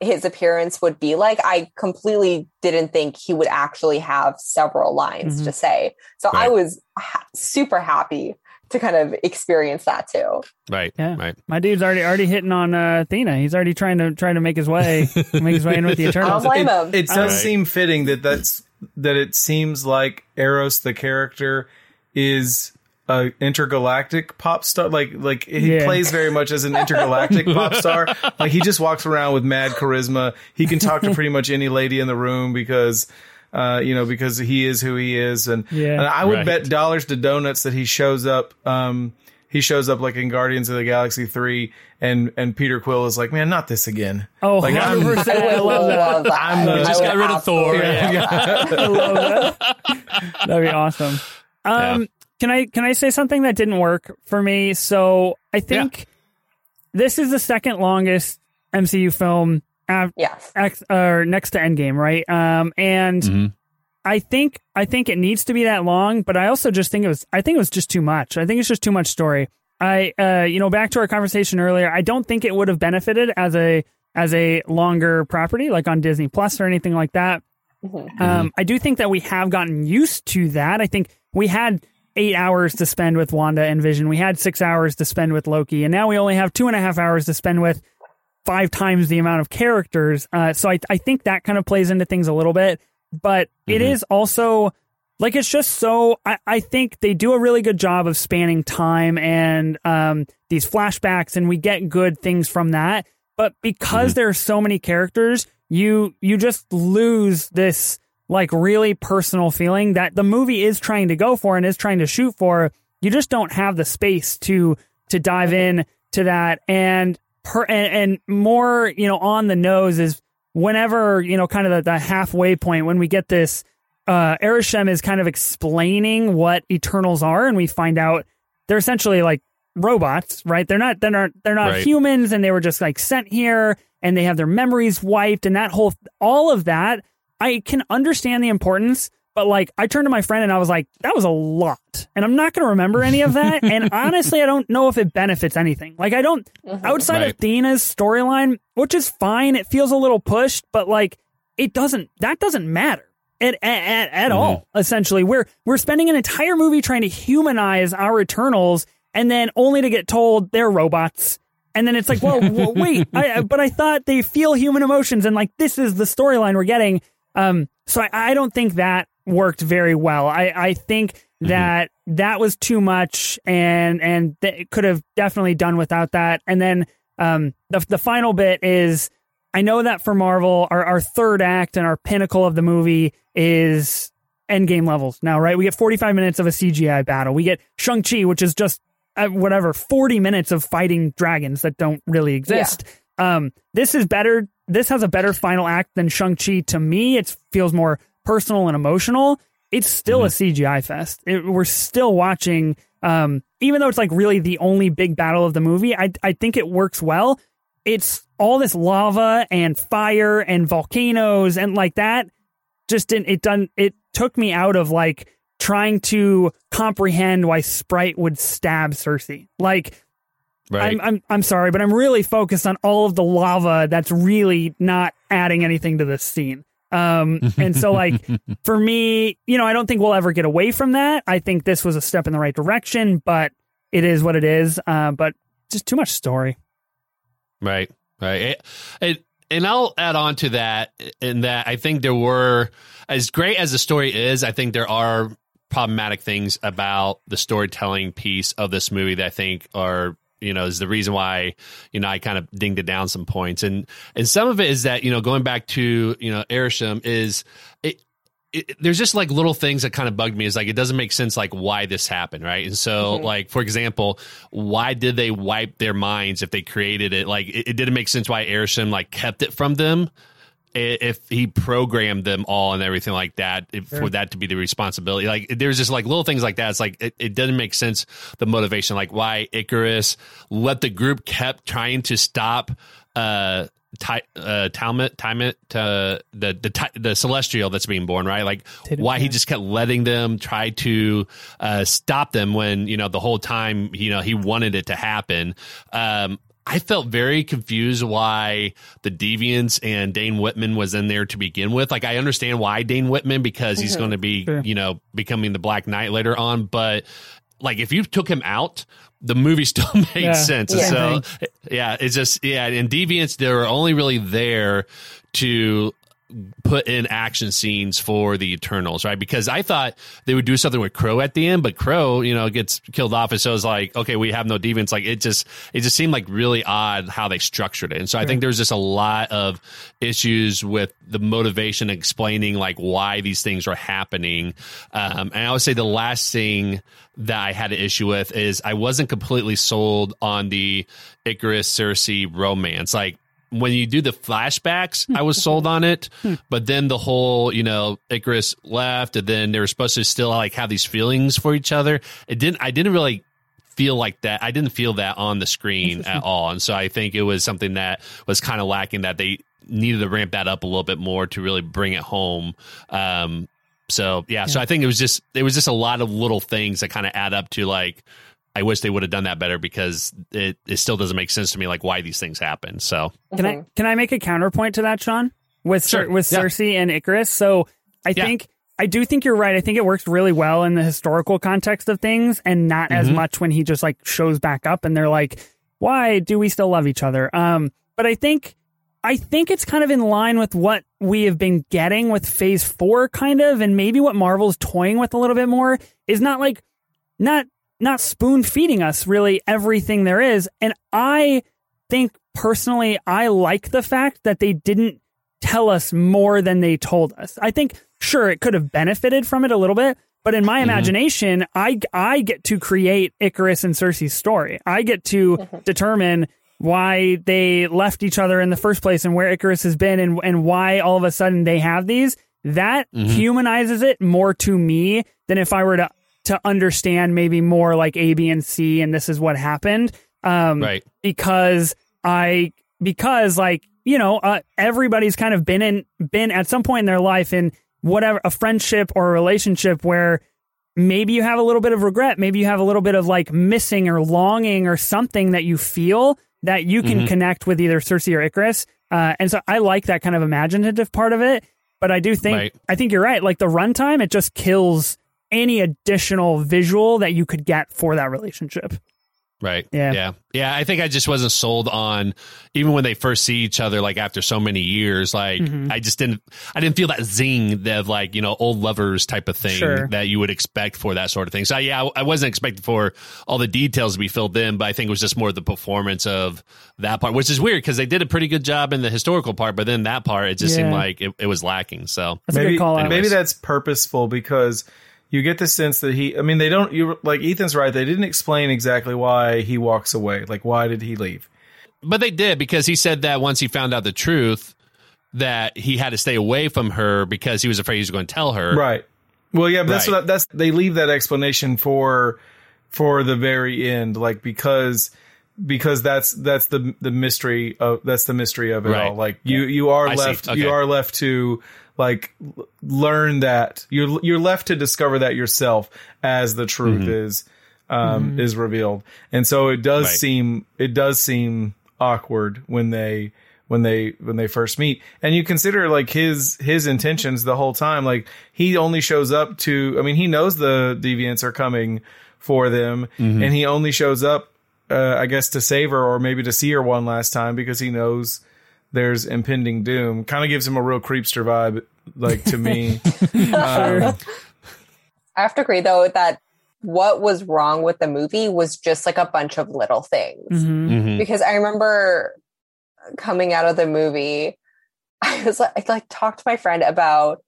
his appearance would be like. I completely didn't think he would actually have several lines mm-hmm. to say. So right. I was ha- super happy to kind of experience that too. Right. Yeah. Right. My dude's already already hitting on uh, Athena. He's already trying to trying to make his way make his way in with the Eternals. I'll blame him. It, it does right. seem fitting that that's that it seems like Eros the character is a intergalactic pop star like like he yeah. plays very much as an intergalactic pop star like he just walks around with mad charisma he can talk to pretty much any lady in the room because uh, you know, because he is who he is. And, yeah, and I would right. bet dollars to donuts that he shows up. Um, he shows up like in Guardians of the Galaxy three, and and Peter Quill is like, man, not this again. Oh, like, I'm, I love that. I'm uh, just got rid of Thor. Yeah. Yeah. I love that. That'd be awesome. Um, yeah. can I can I say something that didn't work for me? So I think this is the second longest MCU film uh, yes. X, or next to Endgame, right? Um, and mm-hmm. I think I think it needs to be that long, but I also just think it was I think it was just too much. I think it's just too much story. I uh, you know, back to our conversation earlier, I don't think it would have benefited as a as a longer property like on Disney Plus or anything like that. Mm-hmm. Um, I do think that we have gotten used to that. I think we had eight hours to spend with Wanda and Vision. We had six hours to spend with Loki, and now we only have two and a half hours to spend with five times the amount of characters. Uh, so I, I think that kind of plays into things a little bit, but mm-hmm. it is also like it's just so I, I think they do a really good job of spanning time and um, these flashbacks and we get good things from that. But because mm-hmm. there are so many characters, you you just lose this like really personal feeling that the movie is trying to go for and is trying to shoot for. You just don't have the space to to dive in to that. And per and, and, more, you know, on the nose is whenever, you know, kind of the, the halfway point when we get this uh Arishem is kind of explaining what Eternals are and we find out they're essentially like robots, right? They're not they're not they're not right. humans and they were just like sent here and they have their memories wiped and that whole all of that I can understand the importance, But like, I turned to my friend and I was like, that was a lot. And I'm not going to remember any of that. and honestly, I don't know if it benefits anything. Like, I don't, mm-hmm. outside right. of Thena's storyline, which is fine, it feels a little pushed, but like, it doesn't, that doesn't matter. At, at, at mm-hmm. all, essentially. We're, we're spending an entire movie trying to humanize our Eternals and then only to get told they're robots. And then it's like, well, well wait, I, but I thought they feel human emotions and like this is the storyline we're getting. Um, so I, I don't think that worked very well. I, I think mm-hmm. that that was too much and and th- could have definitely done without that. And then um, the the final bit is I know that for Marvel, our, our third act and our pinnacle of the movie is endgame levels now, right? We get 45 minutes of a CGI battle. We get Shang-Chi, which is just uh, whatever, 40 minutes of fighting dragons that don't really exist. Yeah. Um, this is better. This has a better final act than Shang-Chi to me. It feels more personal and emotional, it's still mm-hmm. a CGI fest. It, we're still watching, um, even though it's like really the only big battle of the movie. I I think it works well. It's all this lava and fire and volcanoes and like that. Just didn't it done it took me out of like trying to comprehend why Sprite would stab Sersi. Like Right. I'm, I'm I'm sorry, but I'm really focused on all of the lava that's really not adding anything to this scene. Um, and so like for me, you know, I don't think we'll ever get away from that. I think this was a step in the right direction, but it is what it is. Uh, but just too much story. Right. Right. It, it, and I'll add on to that in that I think there were as great as the story is, I think there are problematic things about the storytelling piece of this movie that I think are you know is the reason why you know I kind of dinged it down some points. And and some of it is that you know going back to you know Arishem is it, it, there's just like little things that kind of bugged me. Is like it doesn't make sense like why this happened right? And so mm-hmm. like for example why did they wipe their minds if they created it? Like it, it didn't make sense why Arishem like kept it from them if he programmed them all and everything like that if, sure. for that to be the responsibility like there's just like little things like that it's like it, it doesn't make sense the motivation like why Ikaris let the group kept trying to stop uh Ty, uh, Talmud, Talmud, uh, the the the celestial that's being born, right? Like why he just kept letting them try to uh, stop them when you know the whole time you know he wanted it to happen. Um, I felt very confused why the Deviants and Dane Whitman was in there to begin with. Like, I understand why Dane Whitman because he's mm-hmm. going to be, sure. you know, becoming the Black Knight later on. But like, if you took him out, the movie still made yeah. sense. Yeah. So, yeah, it's just, yeah. And Deviants, they were only really there to put in action scenes for the Eternals, right? Because I thought they would do something with Kro at the end, but Kro, you know, gets killed off, and so it's like, okay, we have no deviants. Like it just, it just seemed like really odd how they structured it, and so I think there's just a lot of issues with the motivation explaining like why these things are happening. Um, and I would say the last thing that I had an issue with is I wasn't completely sold on the Ikaris Sersi romance, like when you do the flashbacks, I was sold on it. But then the whole, you know, Ikaris left, and then they were supposed to still like have these feelings for each other. It didn't. I didn't really feel like that. I didn't feel that on the screen at all, and so I think it was something that was kind of lacking. That they needed to ramp that up a little bit more to really bring it home. Um, so yeah, yeah, so I think it was just it was just a lot of little things that kind of add up to like I wish they would have done that better because it, it still doesn't make sense to me like why these things happen. So can I can I make a counterpoint to that, Sean? With sure. with yeah. Sersi and Ikaris. So I yeah. think I do think you're right. I think it works really well in the historical context of things and not mm-hmm. as much when he just like shows back up and they're like, why do we still love each other? Um, but I think I think it's kind of in line with what we have been getting with phase four, kind of, and maybe what Marvel's toying with a little bit more is not like not not spoon feeding us really everything there is. And I think personally, I like the fact that they didn't tell us more than they told us. I think, sure, it could have benefited from it a little bit, but in my mm-hmm. imagination, I, I get to create Ikaris and Sersi's story. I get to mm-hmm. determine why they left each other in the first place and where Ikaris has been and, and why all of a sudden they have these. That mm-hmm. humanizes it more to me than if I were to to understand maybe more like A, B, and C, and this is what happened. Um, right. Because I, because like, you know, uh, everybody's kind of been in, been at some point in their life in whatever a friendship or a relationship where maybe you have a little bit of regret, maybe you have a little bit of like missing or longing or something that you feel that you can Mhm. connect with either Sersi or Ikaris. Uh, and so I like that kind of imaginative part of it. But I do think Right. I think you're right. Like the runtime, it just kills any additional visual that you could get for that relationship. Right. Yeah. Yeah. Yeah. I think I just wasn't sold on even when they first see each other, like after so many years, like Mhm. I just didn't, I didn't feel that zing that like, you know, old lovers type of thing Sure. that you would expect for that sort of thing. So yeah, I, I wasn't expecting for all the details to be filled in, but I think it was just more the performance of that part, which is weird because they did a pretty good job in the historical part, but then that part, it just seemed like it, it was lacking. So That's a maybe good call out. maybe that's purposeful because you get the sense that he. I mean, they don't. You like Ethan's right. They didn't explain exactly why he walks away. Like, why did he leave? But they did because he said that once he found out the truth, that he had to stay away from her because he was afraid he was going to tell her. Right. Well, yeah, but that's Right. what that's they leave that explanation for for the very end, like because because that's that's the the mystery of that's the mystery of it Right. all. Like you you are I left Okay. you are left to like l- learn that you're you're left to discover that yourself as the truth Mm-hmm. is um is revealed. And so it does Right. seem it does seem awkward when they when they when they first meet and you consider like his his intentions the whole time like he only shows up to i mean he knows the deviants are coming for them Mm-hmm. and he only shows up uh, i guess to save her or maybe to see her one last time because he knows there's impending doom kind of gives him a real creepster vibe like to me um, I have to agree though that what was wrong with the movie was just like a bunch of little things. Mhm. Mhm. Because I remember coming out of the movie, I was like, I like talked to my friend about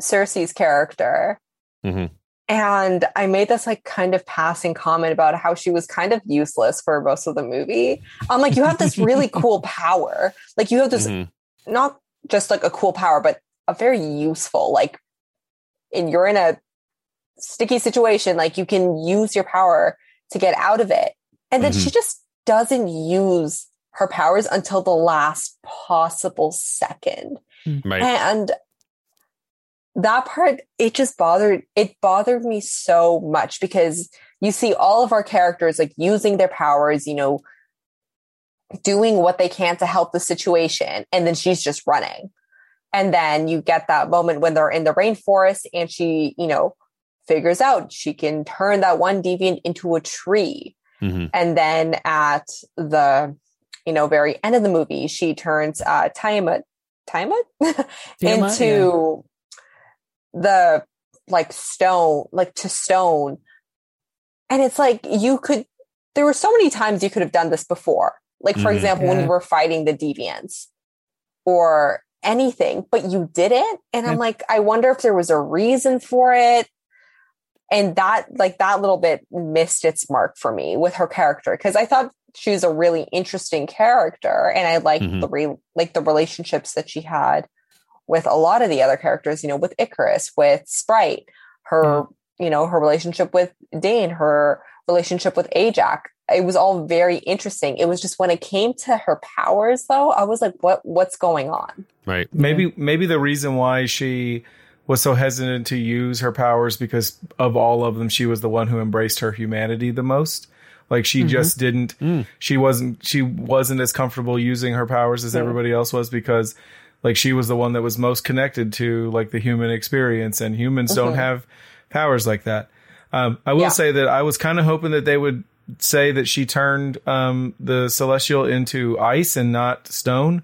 Sersi's character. Mhm. And I made this like kind of passing comment about how she was kind of useless for most of the movie. I'm like, you have this really cool power. Like you have this Mhm. not just like a cool power, but a very useful, like, and you're in a sticky situation, like you can use your power to get out of it. And then she just doesn't use her powers until the last possible second. Right. And that part, it just bothered, it bothered me so much because you see all of our characters like using their powers, you know, doing what they can to help the situation. And then she's just running. And then you get that moment when they're in the rainforest and she, you know, figures out she can turn that one deviant into a tree. Mhm. And then at the, you know, very end of the movie, she turns uh Tiamut, Tiamut Tiamut, into the like stone, like to stone. And it's like you could there were so many times you could have done this before. Like for Mhm. example, when you were fighting the deviants or anything, but you didn't. And I'm like, I wonder if there was a reason for it. And that like that little bit missed its mark for me with her character because I thought she was a really interesting character and I liked Mhm. the re- like the relationships that she had with a lot of the other characters, you know, with Ikaris, with Sprite, her, you know, her relationship with Dane, her relationship with Ajax. It was all very interesting. It was just when it came to her powers though, I was like, what what's going on? Right. maybe maybe the reason why she was so hesitant to use her powers because of all of them she was the one who embraced her humanity the most like she just didn't Mm. she wasn't she wasn't as comfortable using her powers as Yeah. everybody else was because like she was the one that was most connected to like the human experience and humans don't Mhm. have powers like that um, i will Yeah. say that i was kind of hoping that they would say that she turned um, the celestial into ice and not stone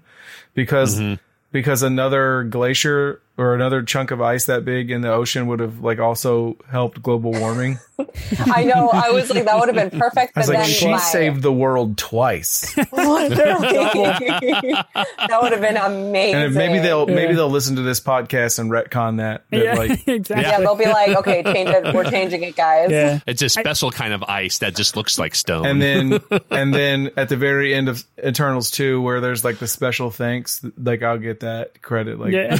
because Mhm. because another glacier or another chunk of ice that big in the ocean would have like also helped global warming. I know. I was like, that would have been perfect. I was but like, then she my- saved the world twice. Literally. that would have been amazing. And maybe they'll Yeah. maybe they'll listen to this podcast and retcon that. that Yeah, like exactly. Yeah, they'll be like, okay, change it. We're changing it, guys. Yeah. It's a special kind of ice that just looks like stone. and then and then at the very end of Eternals 2 where there's like the special thanks, like I'll get that credit like Yeah.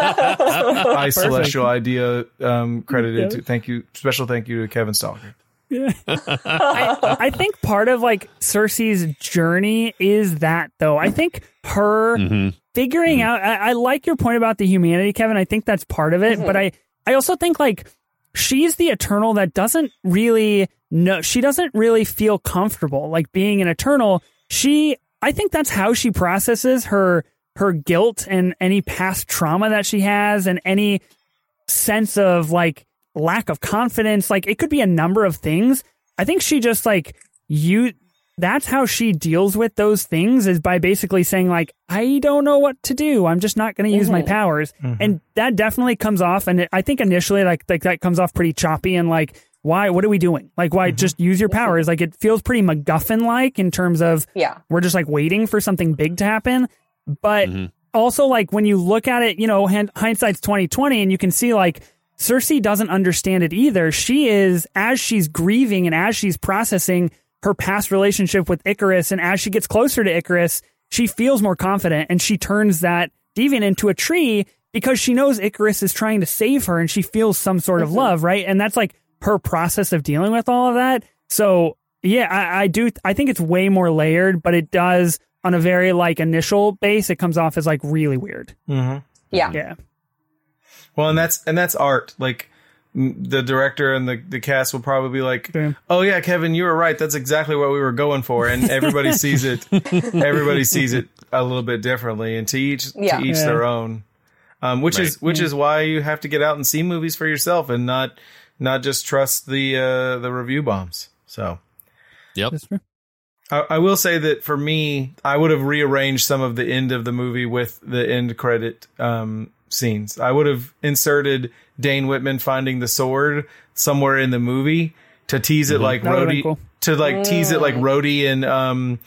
I celestial idea um credited Yeah. to thank you special thank you to Kevin Stalker. I, I think part of like Sersi's journey is that though. I think her Mhm. figuring out I, I like your point about the humanity, Kevin. I think that's part of it. But I, I also think like she's the eternal that doesn't really know she doesn't really feel comfortable like being an eternal. She I think that's how she processes her her guilt and any past trauma that she has and any sense of like lack of confidence. Like it could be a number of things. I think she just like you that's how she deals with those things is by basically saying like I don't know what to do. I'm just not going to use my mm-hmm. powers. Mm-hmm. And that definitely comes off and it, I think initially like like that comes off pretty choppy and like why what are we doing? Like why mm-hmm. just use your powers? Like it feels pretty MacGuffin like in terms of Yeah. we're just like waiting for something big to happen. But mm-hmm. also, like when you look at it, you know, hindsight's twenty twenty, and you can see like Sersi doesn't understand it either. She is as she's grieving and as she's processing her past relationship with Ikaris, and as she gets closer to Ikaris, she feels more confident, and she turns that deviant into a tree because she knows Ikaris is trying to save her, and she feels some sort of mm-hmm. love, right? And that's like her process of dealing with all of that. So yeah, I, I do. I think it's way more layered, but it does on a very like initial base. It comes off as like really weird. Mm-hmm. Yeah. Yeah, Well, and that's and that's art. Like the director and the, the cast will probably be like, Yeah. "Oh yeah, Kevin, you were right. That's exactly what we were going for." And everybody sees it. Everybody sees it a little bit differently, and to each Yeah. to each Yeah. their own. Um, which is which is why you have to get out and see movies for yourself and not not just trust the uh, the review bombs. So. Yep. That's true. I, I will say that for me, I would have rearranged some of the end of the movie with the end credit um, scenes. I would have inserted Dane Whitman finding the sword somewhere in the movie to tease it like That would've Rhodey, cool. to like tease it like Rhodey in um,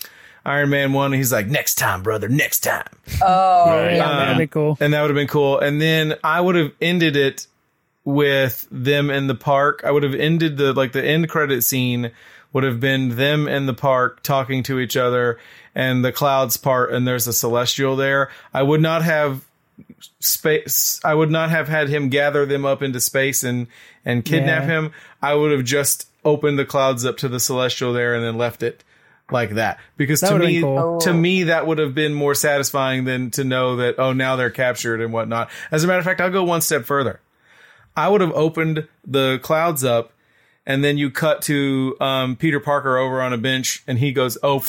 Iron Man One. He's like, "Next time, brother, next time." Oh, Right. Yeah, Uh, that'd be cool. and that would have been cool. And then I would have ended it with them in the park. I would have ended the like the end credit scene would have been them in the park talking to each other and the clouds part and there's a celestial there. I would not have space I would not have had him gather them up into space and and kidnap Yeah. him. I would have just opened the clouds up to the celestial there and then left it like that because That to me cool. to oh. me that would have been more satisfying than to know that oh now they're captured and whatnot as a matter of fact i'll go one step further i would have opened the clouds up and then you cut to um, peter parker over on a bench and he goes oh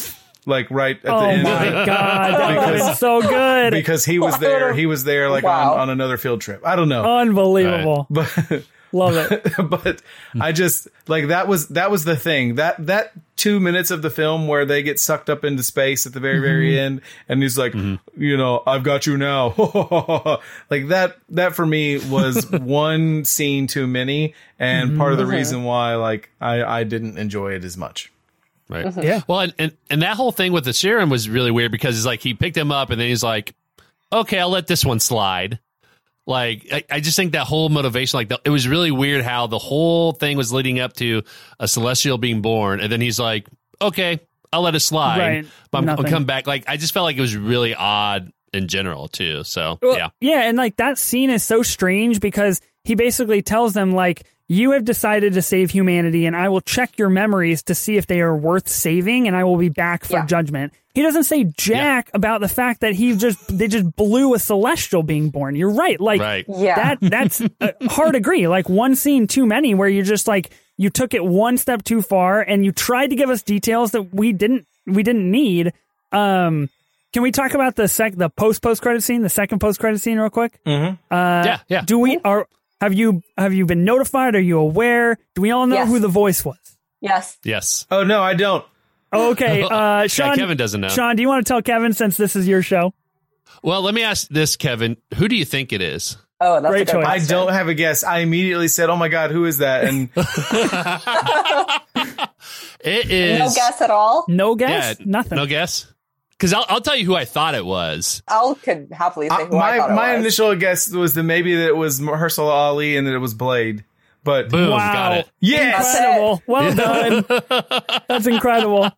like right at the end. Oh my god, that would Because- so good, because he was there he was there like Wow. on, on another field trip i don't know unbelievable. but Love it. but I just like that was that was the thing that that two minutes of the film where they get sucked up into space at the very very mm-hmm. end, and he's like, mm-hmm. you know, I've got you now, like that. That for me was one scene too many, and part of the mm-hmm. reason why like I I didn't enjoy it as much. Right. Yeah. Well, and, and and that whole thing with the serum was really weird because it's like he picked him up and then he's like, okay, I'll let this one slide. Like I, I just think that whole motivation, like the, it was really weird how the whole thing was leading up to a celestial being born, and then he's like, okay, I'll let it slide, Right. but I'm, I'll come back. Like I just felt like it was really odd in general too. So Well, yeah, Yeah, and like that scene is so strange because he basically tells them like you have decided to save humanity and I will check your memories to see if they are worth saving and I will be back for Yeah. judgment. He doesn't say jack about the fact that he just they just blew a celestial being born. You're right. Like right. Yeah. that that's a hard agree. Like one scene too many where you're just like you took it one step too far and you tried to give us details that we didn't we didn't need. Um can we talk about the sec the post post credit scene, the second post credit scene real quick? Mm-hmm. yeah, yeah. Do we are have you have you been notified? Are you aware? Do we all know Yes. who the voice was? yes. yes. Oh no, I don't. Okay, uh Sean Kevin doesn't know. Sean, do you want to tell Kevin since this is your show? Well, let me ask this, Kevin. Who do you think it is? Oh, that's Great a choice. I don't have a guess. I immediately said, "Oh my god, who is that?" And It is No guess at all. No guess? Yeah, Nothing. No guess. Because I'll, I'll tell you who I thought it was. I'll could happily say I- who I my thought it my was. initial guess was that maybe that it was Mahershala Ali and that it was Blade, but Boom, Wow. got it. yes, Incredible. Well done. That's incredible.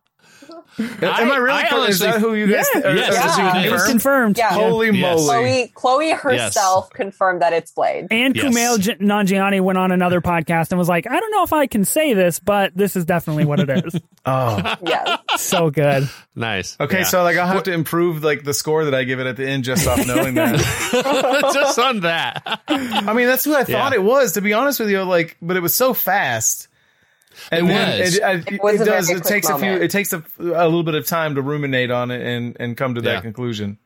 Am I really? I cor- is that who you guys? Yeah. are- Yes, are- that's who it It was confirmed. Yeah. Holy Yes. moly! Chloe, Chloe herself confirmed that it's Blade. And Yes. Kumail J- Nanjiani went on another podcast and was like, I don't know if I can say this, but this is definitely what it is. Oh, yeah, so good. Nice. okay. Yeah. So like, I'll have to improve like the score that I give it at the end just off knowing that. just on that. I mean, that's who I thought Yeah. it was. To be honest with you, like, but it was so fast. And It then was. It, it, It was it does. It quick takes a few. It takes a, a little bit of time to ruminate on it and and come to that Yeah. conclusion.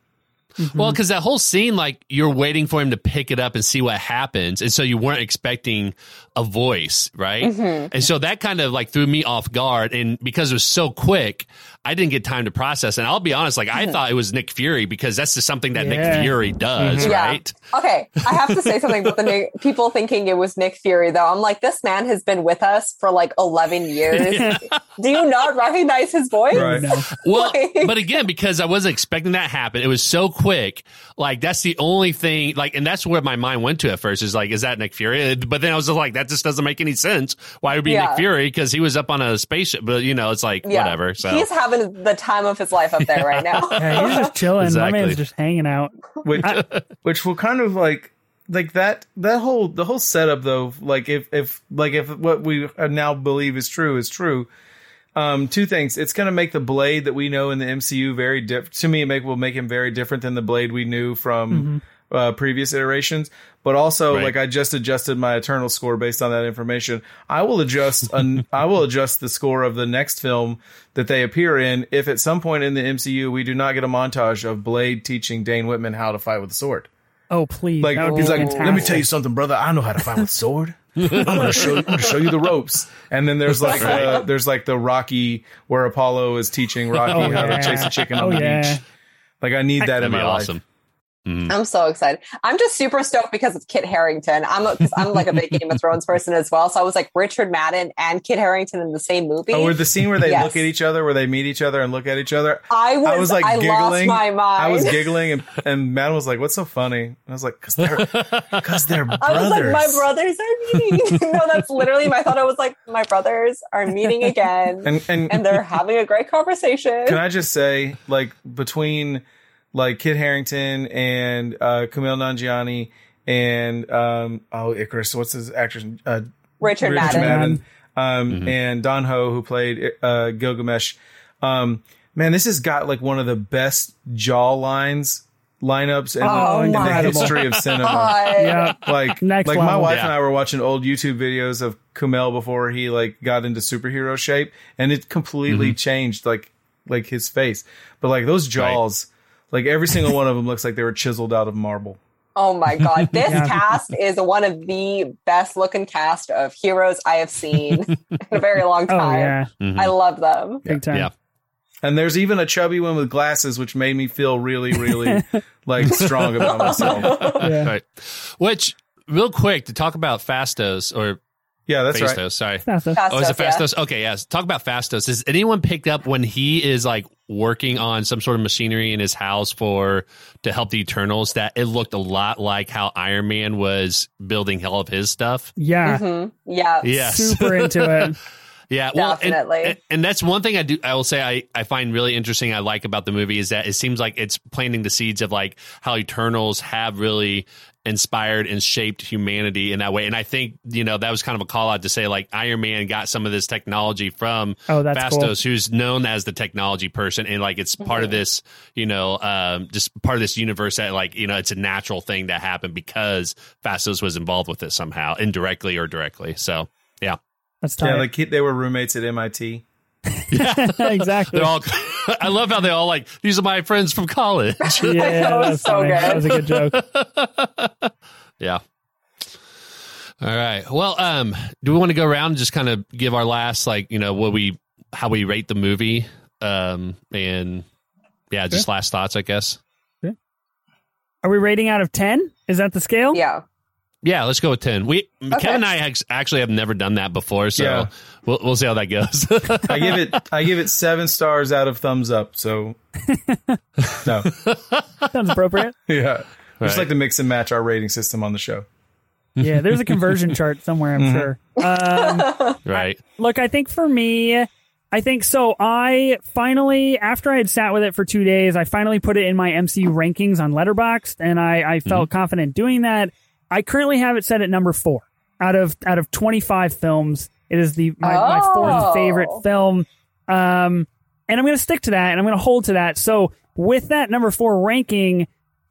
Mm-hmm. Well, because that whole scene, like you're waiting for him to pick it up and see what happens, and so you weren't expecting a voice, right? Mm-hmm. And so that kind of like threw me off guard, and because it was so quick, I didn't get time to process. And I'll be honest, like I thought it was Nick Fury because that's just something that Yeah. Nick Fury does, mm-hmm. Yeah. right? Okay, I have to say something about the Nick, people thinking it was Nick Fury, though. I'm like, this man has been with us for like 11 years. Do you not recognize his voice? Right. No. Well, Like- but again, because I wasn't expecting that to happen, it was so quick. Like that's the only thing. Like, and that's where my mind went to at first. Is like, is that Nick Fury? But then I was just like, that just doesn't make any sense. Why would it be Yeah. Nick Fury? Because he was up on a spaceship. But you know, it's like Yeah. whatever. So He's having the time of his life up there right now. Yeah, he's just chilling. Exactly. My man's just hanging out. which which will kind of like like that that whole the whole setup though like if if like if what we now believe is true is true um two things it's going to make the blade that we know in the MCU very different to me it make will make him very different than the blade we knew from uh previous iterations but also Right. like I just adjusted my eternal score based on that information I will adjust an, I will adjust the score of the next film that they appear in if at some point in the MCU we do not get a montage of Blade teaching Dane Whitman how to fight with a sword Oh, please. like that would be he's like, fantastic. let me tell you something, brother. I know how to fight with a sword. I'm gonna show you. I'm gonna show you the ropes. And then there's like uh, there's like the Rocky where Apollo is teaching Rocky Oh, how yeah. to chase a chicken Oh, on the yeah. beach. Like I need that that'd in my awesome. life. Mm-hmm. I'm so excited. I'm just super stoked because it's Kit Harington. I'm a, I'm like a big Game of Thrones person as well. So I was like Richard Madden and Kit Harington in the same movie. Oh, the scene where they Yes. look at each other, where they meet each other and look at each other. I was, I was like I lost giggling. my mind. I was giggling, and and Matt was like, "What's so funny?" And I was like, "Cause they're, cause they're brothers." I was like, my brothers are meeting. no, that's literally my thought. I was like, my brothers are meeting again, and, and and, they're having a great conversation. Can I just say, like, between like Kit Harington and uh Kumail Nanjiani and um oh Ikaris, what's his actress? Uh, Richard, Madden. um, and Don Ho, who played uh Gilgamesh. Um, man, this has got like one of the best jaw lines lineups in, Oh the, in the history of cinema. Yeah. Like, Next like my wife Yeah. and I were watching old YouTube videos of Kumail before he like got into superhero shape, and it completely changed like like his face. But like those jaws, like every single one of them looks like they were chiseled out of marble. Oh my god, this Yeah. cast is one of the best looking cast of heroes I have seen in a very long Oh, time. yeah. Mm-hmm. I love them. Big time. Yeah. And there's even a chubby one with glasses, which made me feel really, really like strong about myself. Yeah. Right. Which, real quick, to talk about Phastos or Yeah, that's Phastos, right. sorry. That's a- Oh, is it Phastos, yeah. Phastos? Okay, yes. Talk about Phastos. Has anyone picked up when he is like working on some sort of machinery in his house for to help the Eternals that it looked a lot like how Iron Man was building all of his stuff? yeah. Mhm. Yeah. Yes. Super into it. Yeah, well, and- Definitely. And, and that's one thing I do. I will say I, I find really interesting. I like about the movie is that it seems like it's planting the seeds of like how Eternals have really inspired and shaped humanity in that way. And I think you know that was kind of a call out to say like Iron Man got some of this technology from Oh, that's Phastos, who's known as the technology person, and like it's part of this you know um, just part of this universe that like you know it's a natural thing that happened because Phastos was involved with it somehow, indirectly or directly. So yeah. That's tight. Yeah, like he, they were roommates at MIT. exactly. They're all. I love how they all like. These are my friends from college. yeah, That was so funny. good. That was a good joke. yeah. All right. Well, um, do we want to go around and just kind of give our last, like, you know, what we, how we rate the movie, um, and yeah, just last thoughts, I guess. Are we rating out of 10? Is that the scale? Yeah. Yeah, let's go with ten. We Kevin and I act- actually have never done that before, so Yeah. we'll we'll see how that goes. I give it I give it seven stars out of thumbs up. So no, Sounds appropriate. yeah, Right. just like to mix and match our rating system on the show. Yeah, there's a conversion chart somewhere, I'm sure. Um, right. look, I think for me, I think so. I finally, after I had sat with it for two days, I finally put it in my MCU rankings on Letterboxd, and I, I felt confident doing that. I currently have it set at number four out of out of twenty five films. It is the my, my Oh. fourth favorite film, um, and I'm going to stick to that, and I'm going to hold to that. So with that number four ranking,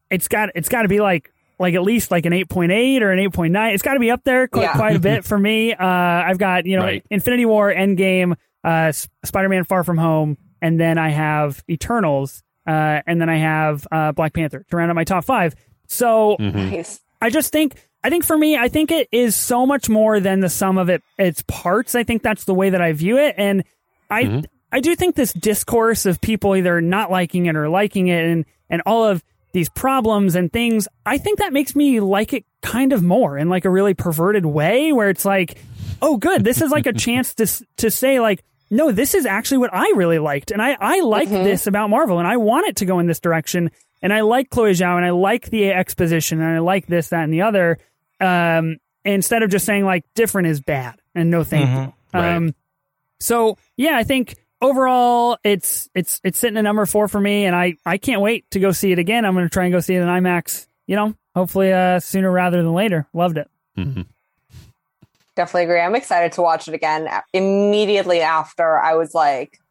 it's got it's got to be like like at least like an 8.8 or an 8.9 it's got to be up there quite, Yeah. quite a bit for me uh i've got you know Right. infinity war endgame uh S- spider-man far from home and then i have eternals uh and then i have uh black panther to round out my top five so Nice. I just think I think for me, I think it is so much more than the sum of it its parts. I think that's the way that I view it. And I mm-hmm. I do think this discourse of people either not liking it or liking it and and all of these problems and things, I think that makes me like it kind of more in like a really perverted way where it's like, oh good, this is like a chance to to say like no, this is actually what I really liked. And I, I like mm-hmm. this about Marvel and I want it to go in this direction. And I like Chloe Zhao and I like the exposition and I like this, that, and the other. Um, instead of just saying like different is bad and no thank you. Right. Um, so yeah, I think overall it's, it's, it's sitting at number four for me and I, I can't wait to go see it again. I'm going to try and go see it in IMAX, you know, hopefully, uh, sooner rather than later. Loved it. Definitely agree. I'm excited to watch it again. Immediately after, I was like,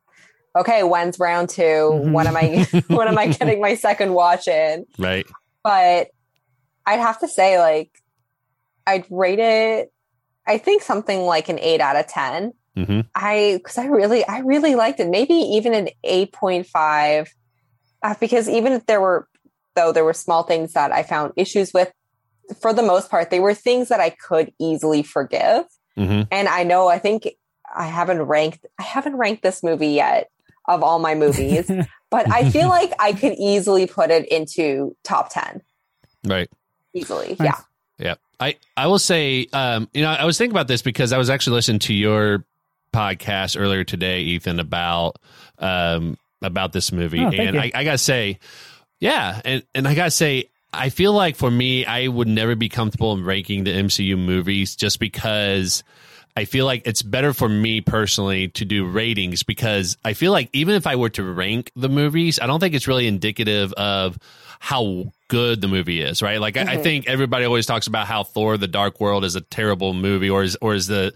okay, when's round 2 Mhm. When am I when am I getting my second watch in? Right. But I'd have to say, like, I'd rate it, I think something like an eight out of ten. hmm I because I really I really liked it. Maybe even an eight point five, uh, because even if there were though there were small things that I found issues with, for the most part they were things that I could easily forgive. hmm And I know I think I haven't ranked I haven't ranked this movie yet of all my movies, but I feel like I could easily put it into top ten Right. easily. Nice. Yeah. Yeah. I, I will say, um, you know, I was thinking about this because I was actually listening to your podcast earlier today, Ethan, about um, about this movie. Oh, and. I, I gotta say, yeah, and, and I gotta say, I feel like for me, I would never be comfortable in ranking the MCU movies just because I feel like it's better for me personally to do ratings because I feel like even if I were to rank the movies, I don't think it's really indicative of how good the movie is, right? Like I, I think everybody always talks about how Thor: The Dark World is a terrible movie, or is or is the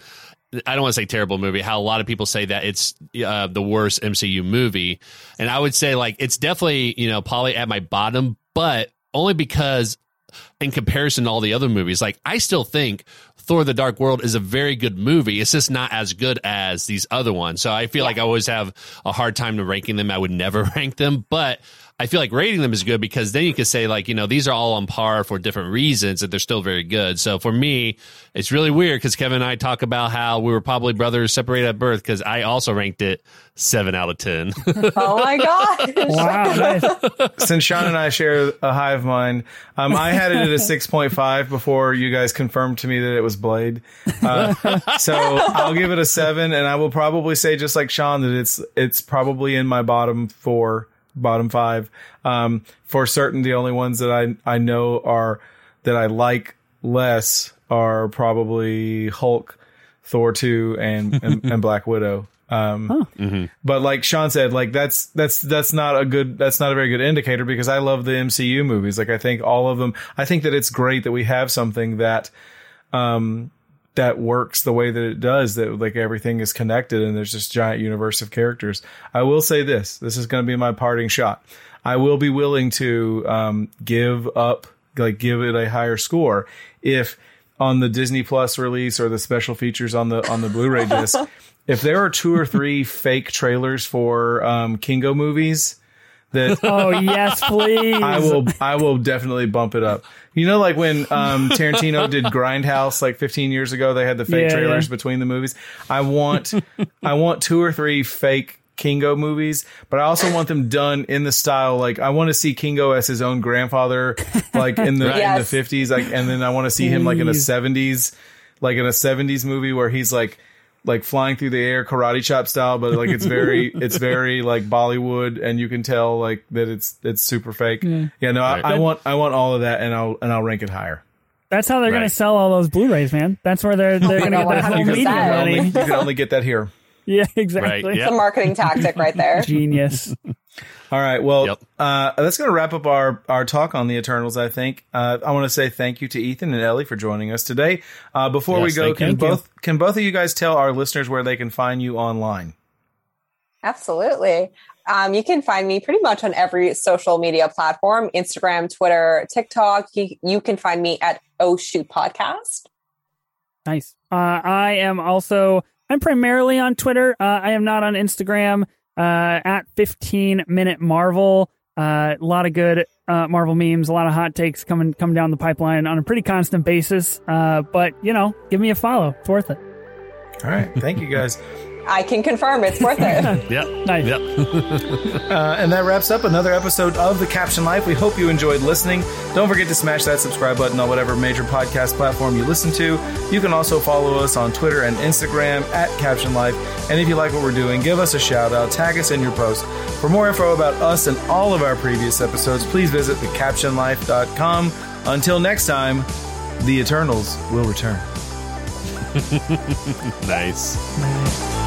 I don't want to say terrible movie. How a lot of people say that it's uh, the worst MCU movie, and I would say like it's definitely you know probably at my bottom, but only because in comparison to all the other movies, like I still think Thor: The Dark World is a very good movie. It's just not as good as these other ones. So I feel like I always have a hard time to ranking them. I would never rank them, but I feel like rating them is good because then you can say like you know these are all on par for different reasons and they're still very good. So for me, it's really weird because Kevin and I talk about how we were probably brothers separated at birth because I also ranked it seven out of ten. Oh my gosh. Wow. Since Sean and I share a hive mind, um, I had it at a 6.5 before you guys confirmed to me that it was Blade. Uh, so I'll give it a seven, and I will probably say, just like Sean, that it's it's probably in my bottom four, bottom five. Um, for certain, the only ones that I I know are that I like less are probably Hulk, Thor two, and and, and Black Widow. Um, but like Sean said, like that's that's that's not a good that's not a very good indicator because I love the MCU movies. Like I think all of them. I think that it's great that we have something that um that works the way that it does. That like everything is connected and there's this giant universe of characters. I will say this. This is going to be my parting shot. I will be willing to um give up like give it a higher score if on the Disney Plus release or the special features on the on the Blu-ray disc, if there are two or three fake trailers for um, Kingo movies, that Oh yes, please. I will I will definitely bump it up. You know, like when um, Tarantino did Grindhouse like 15 years ago, they had the fake Yeah, trailers yeah. between the movies. I want I want two or three fake Kingo movies, but I also want them done in the style like I want to see Kingo as his own grandfather, like in the Yes. in the 50s, like, and then I want to see him like in a 70s, like in a 70s movie where he's like like flying through the air karate chop style but like it's very it's very like bollywood and you can tell like that it's it's super fake yeah, no Right. I, I want i want all of that and i'll and i'll rank it higher That's how they're gonna sell all those Blu-rays, man. That's where they're they're going to know, get that whole 100%. media you can, only, money. you can only get that here Yeah, exactly. Right, It's a marketing tactic right there. Genius. All right. Well, Yep. uh, that's going to wrap up our, our talk on the Eternals. I think uh, I want to say thank you to Ethan and Ellie for joining us today. Uh, before we go, can you. both can both of you guys tell our listeners where they can find you online? Absolutely. Um, you can find me pretty much on every social media platform Instagram, Twitter, TikTok. You, you can find me at Oh Shoot Podcast. Nice. Uh, I am also, I'm primarily on Twitter. Uh, I am not on Instagram uh, at 15 Minute Marvel. Uh, a lot of good uh, Marvel memes, a lot of hot takes coming coming down the pipeline on a pretty constant basis. Uh, but, you know, give me a follow. It's worth it. All right. Thank you guys. I can confirm it's worth it. Yep. Nice. Yep. Uh, and that wraps up another episode of The Captioned Life. We hope you enjoyed listening. Don't forget to smash that subscribe button on whatever major podcast platform you listen to. You can also follow us on Twitter and Instagram at Captioned Life. And if you like what we're doing, give us a shout out, tag us in your post. For more info about us and all of our previous episodes, please visit thecaptionlife.com. Until next time, the Eternals will return. nice. Nice.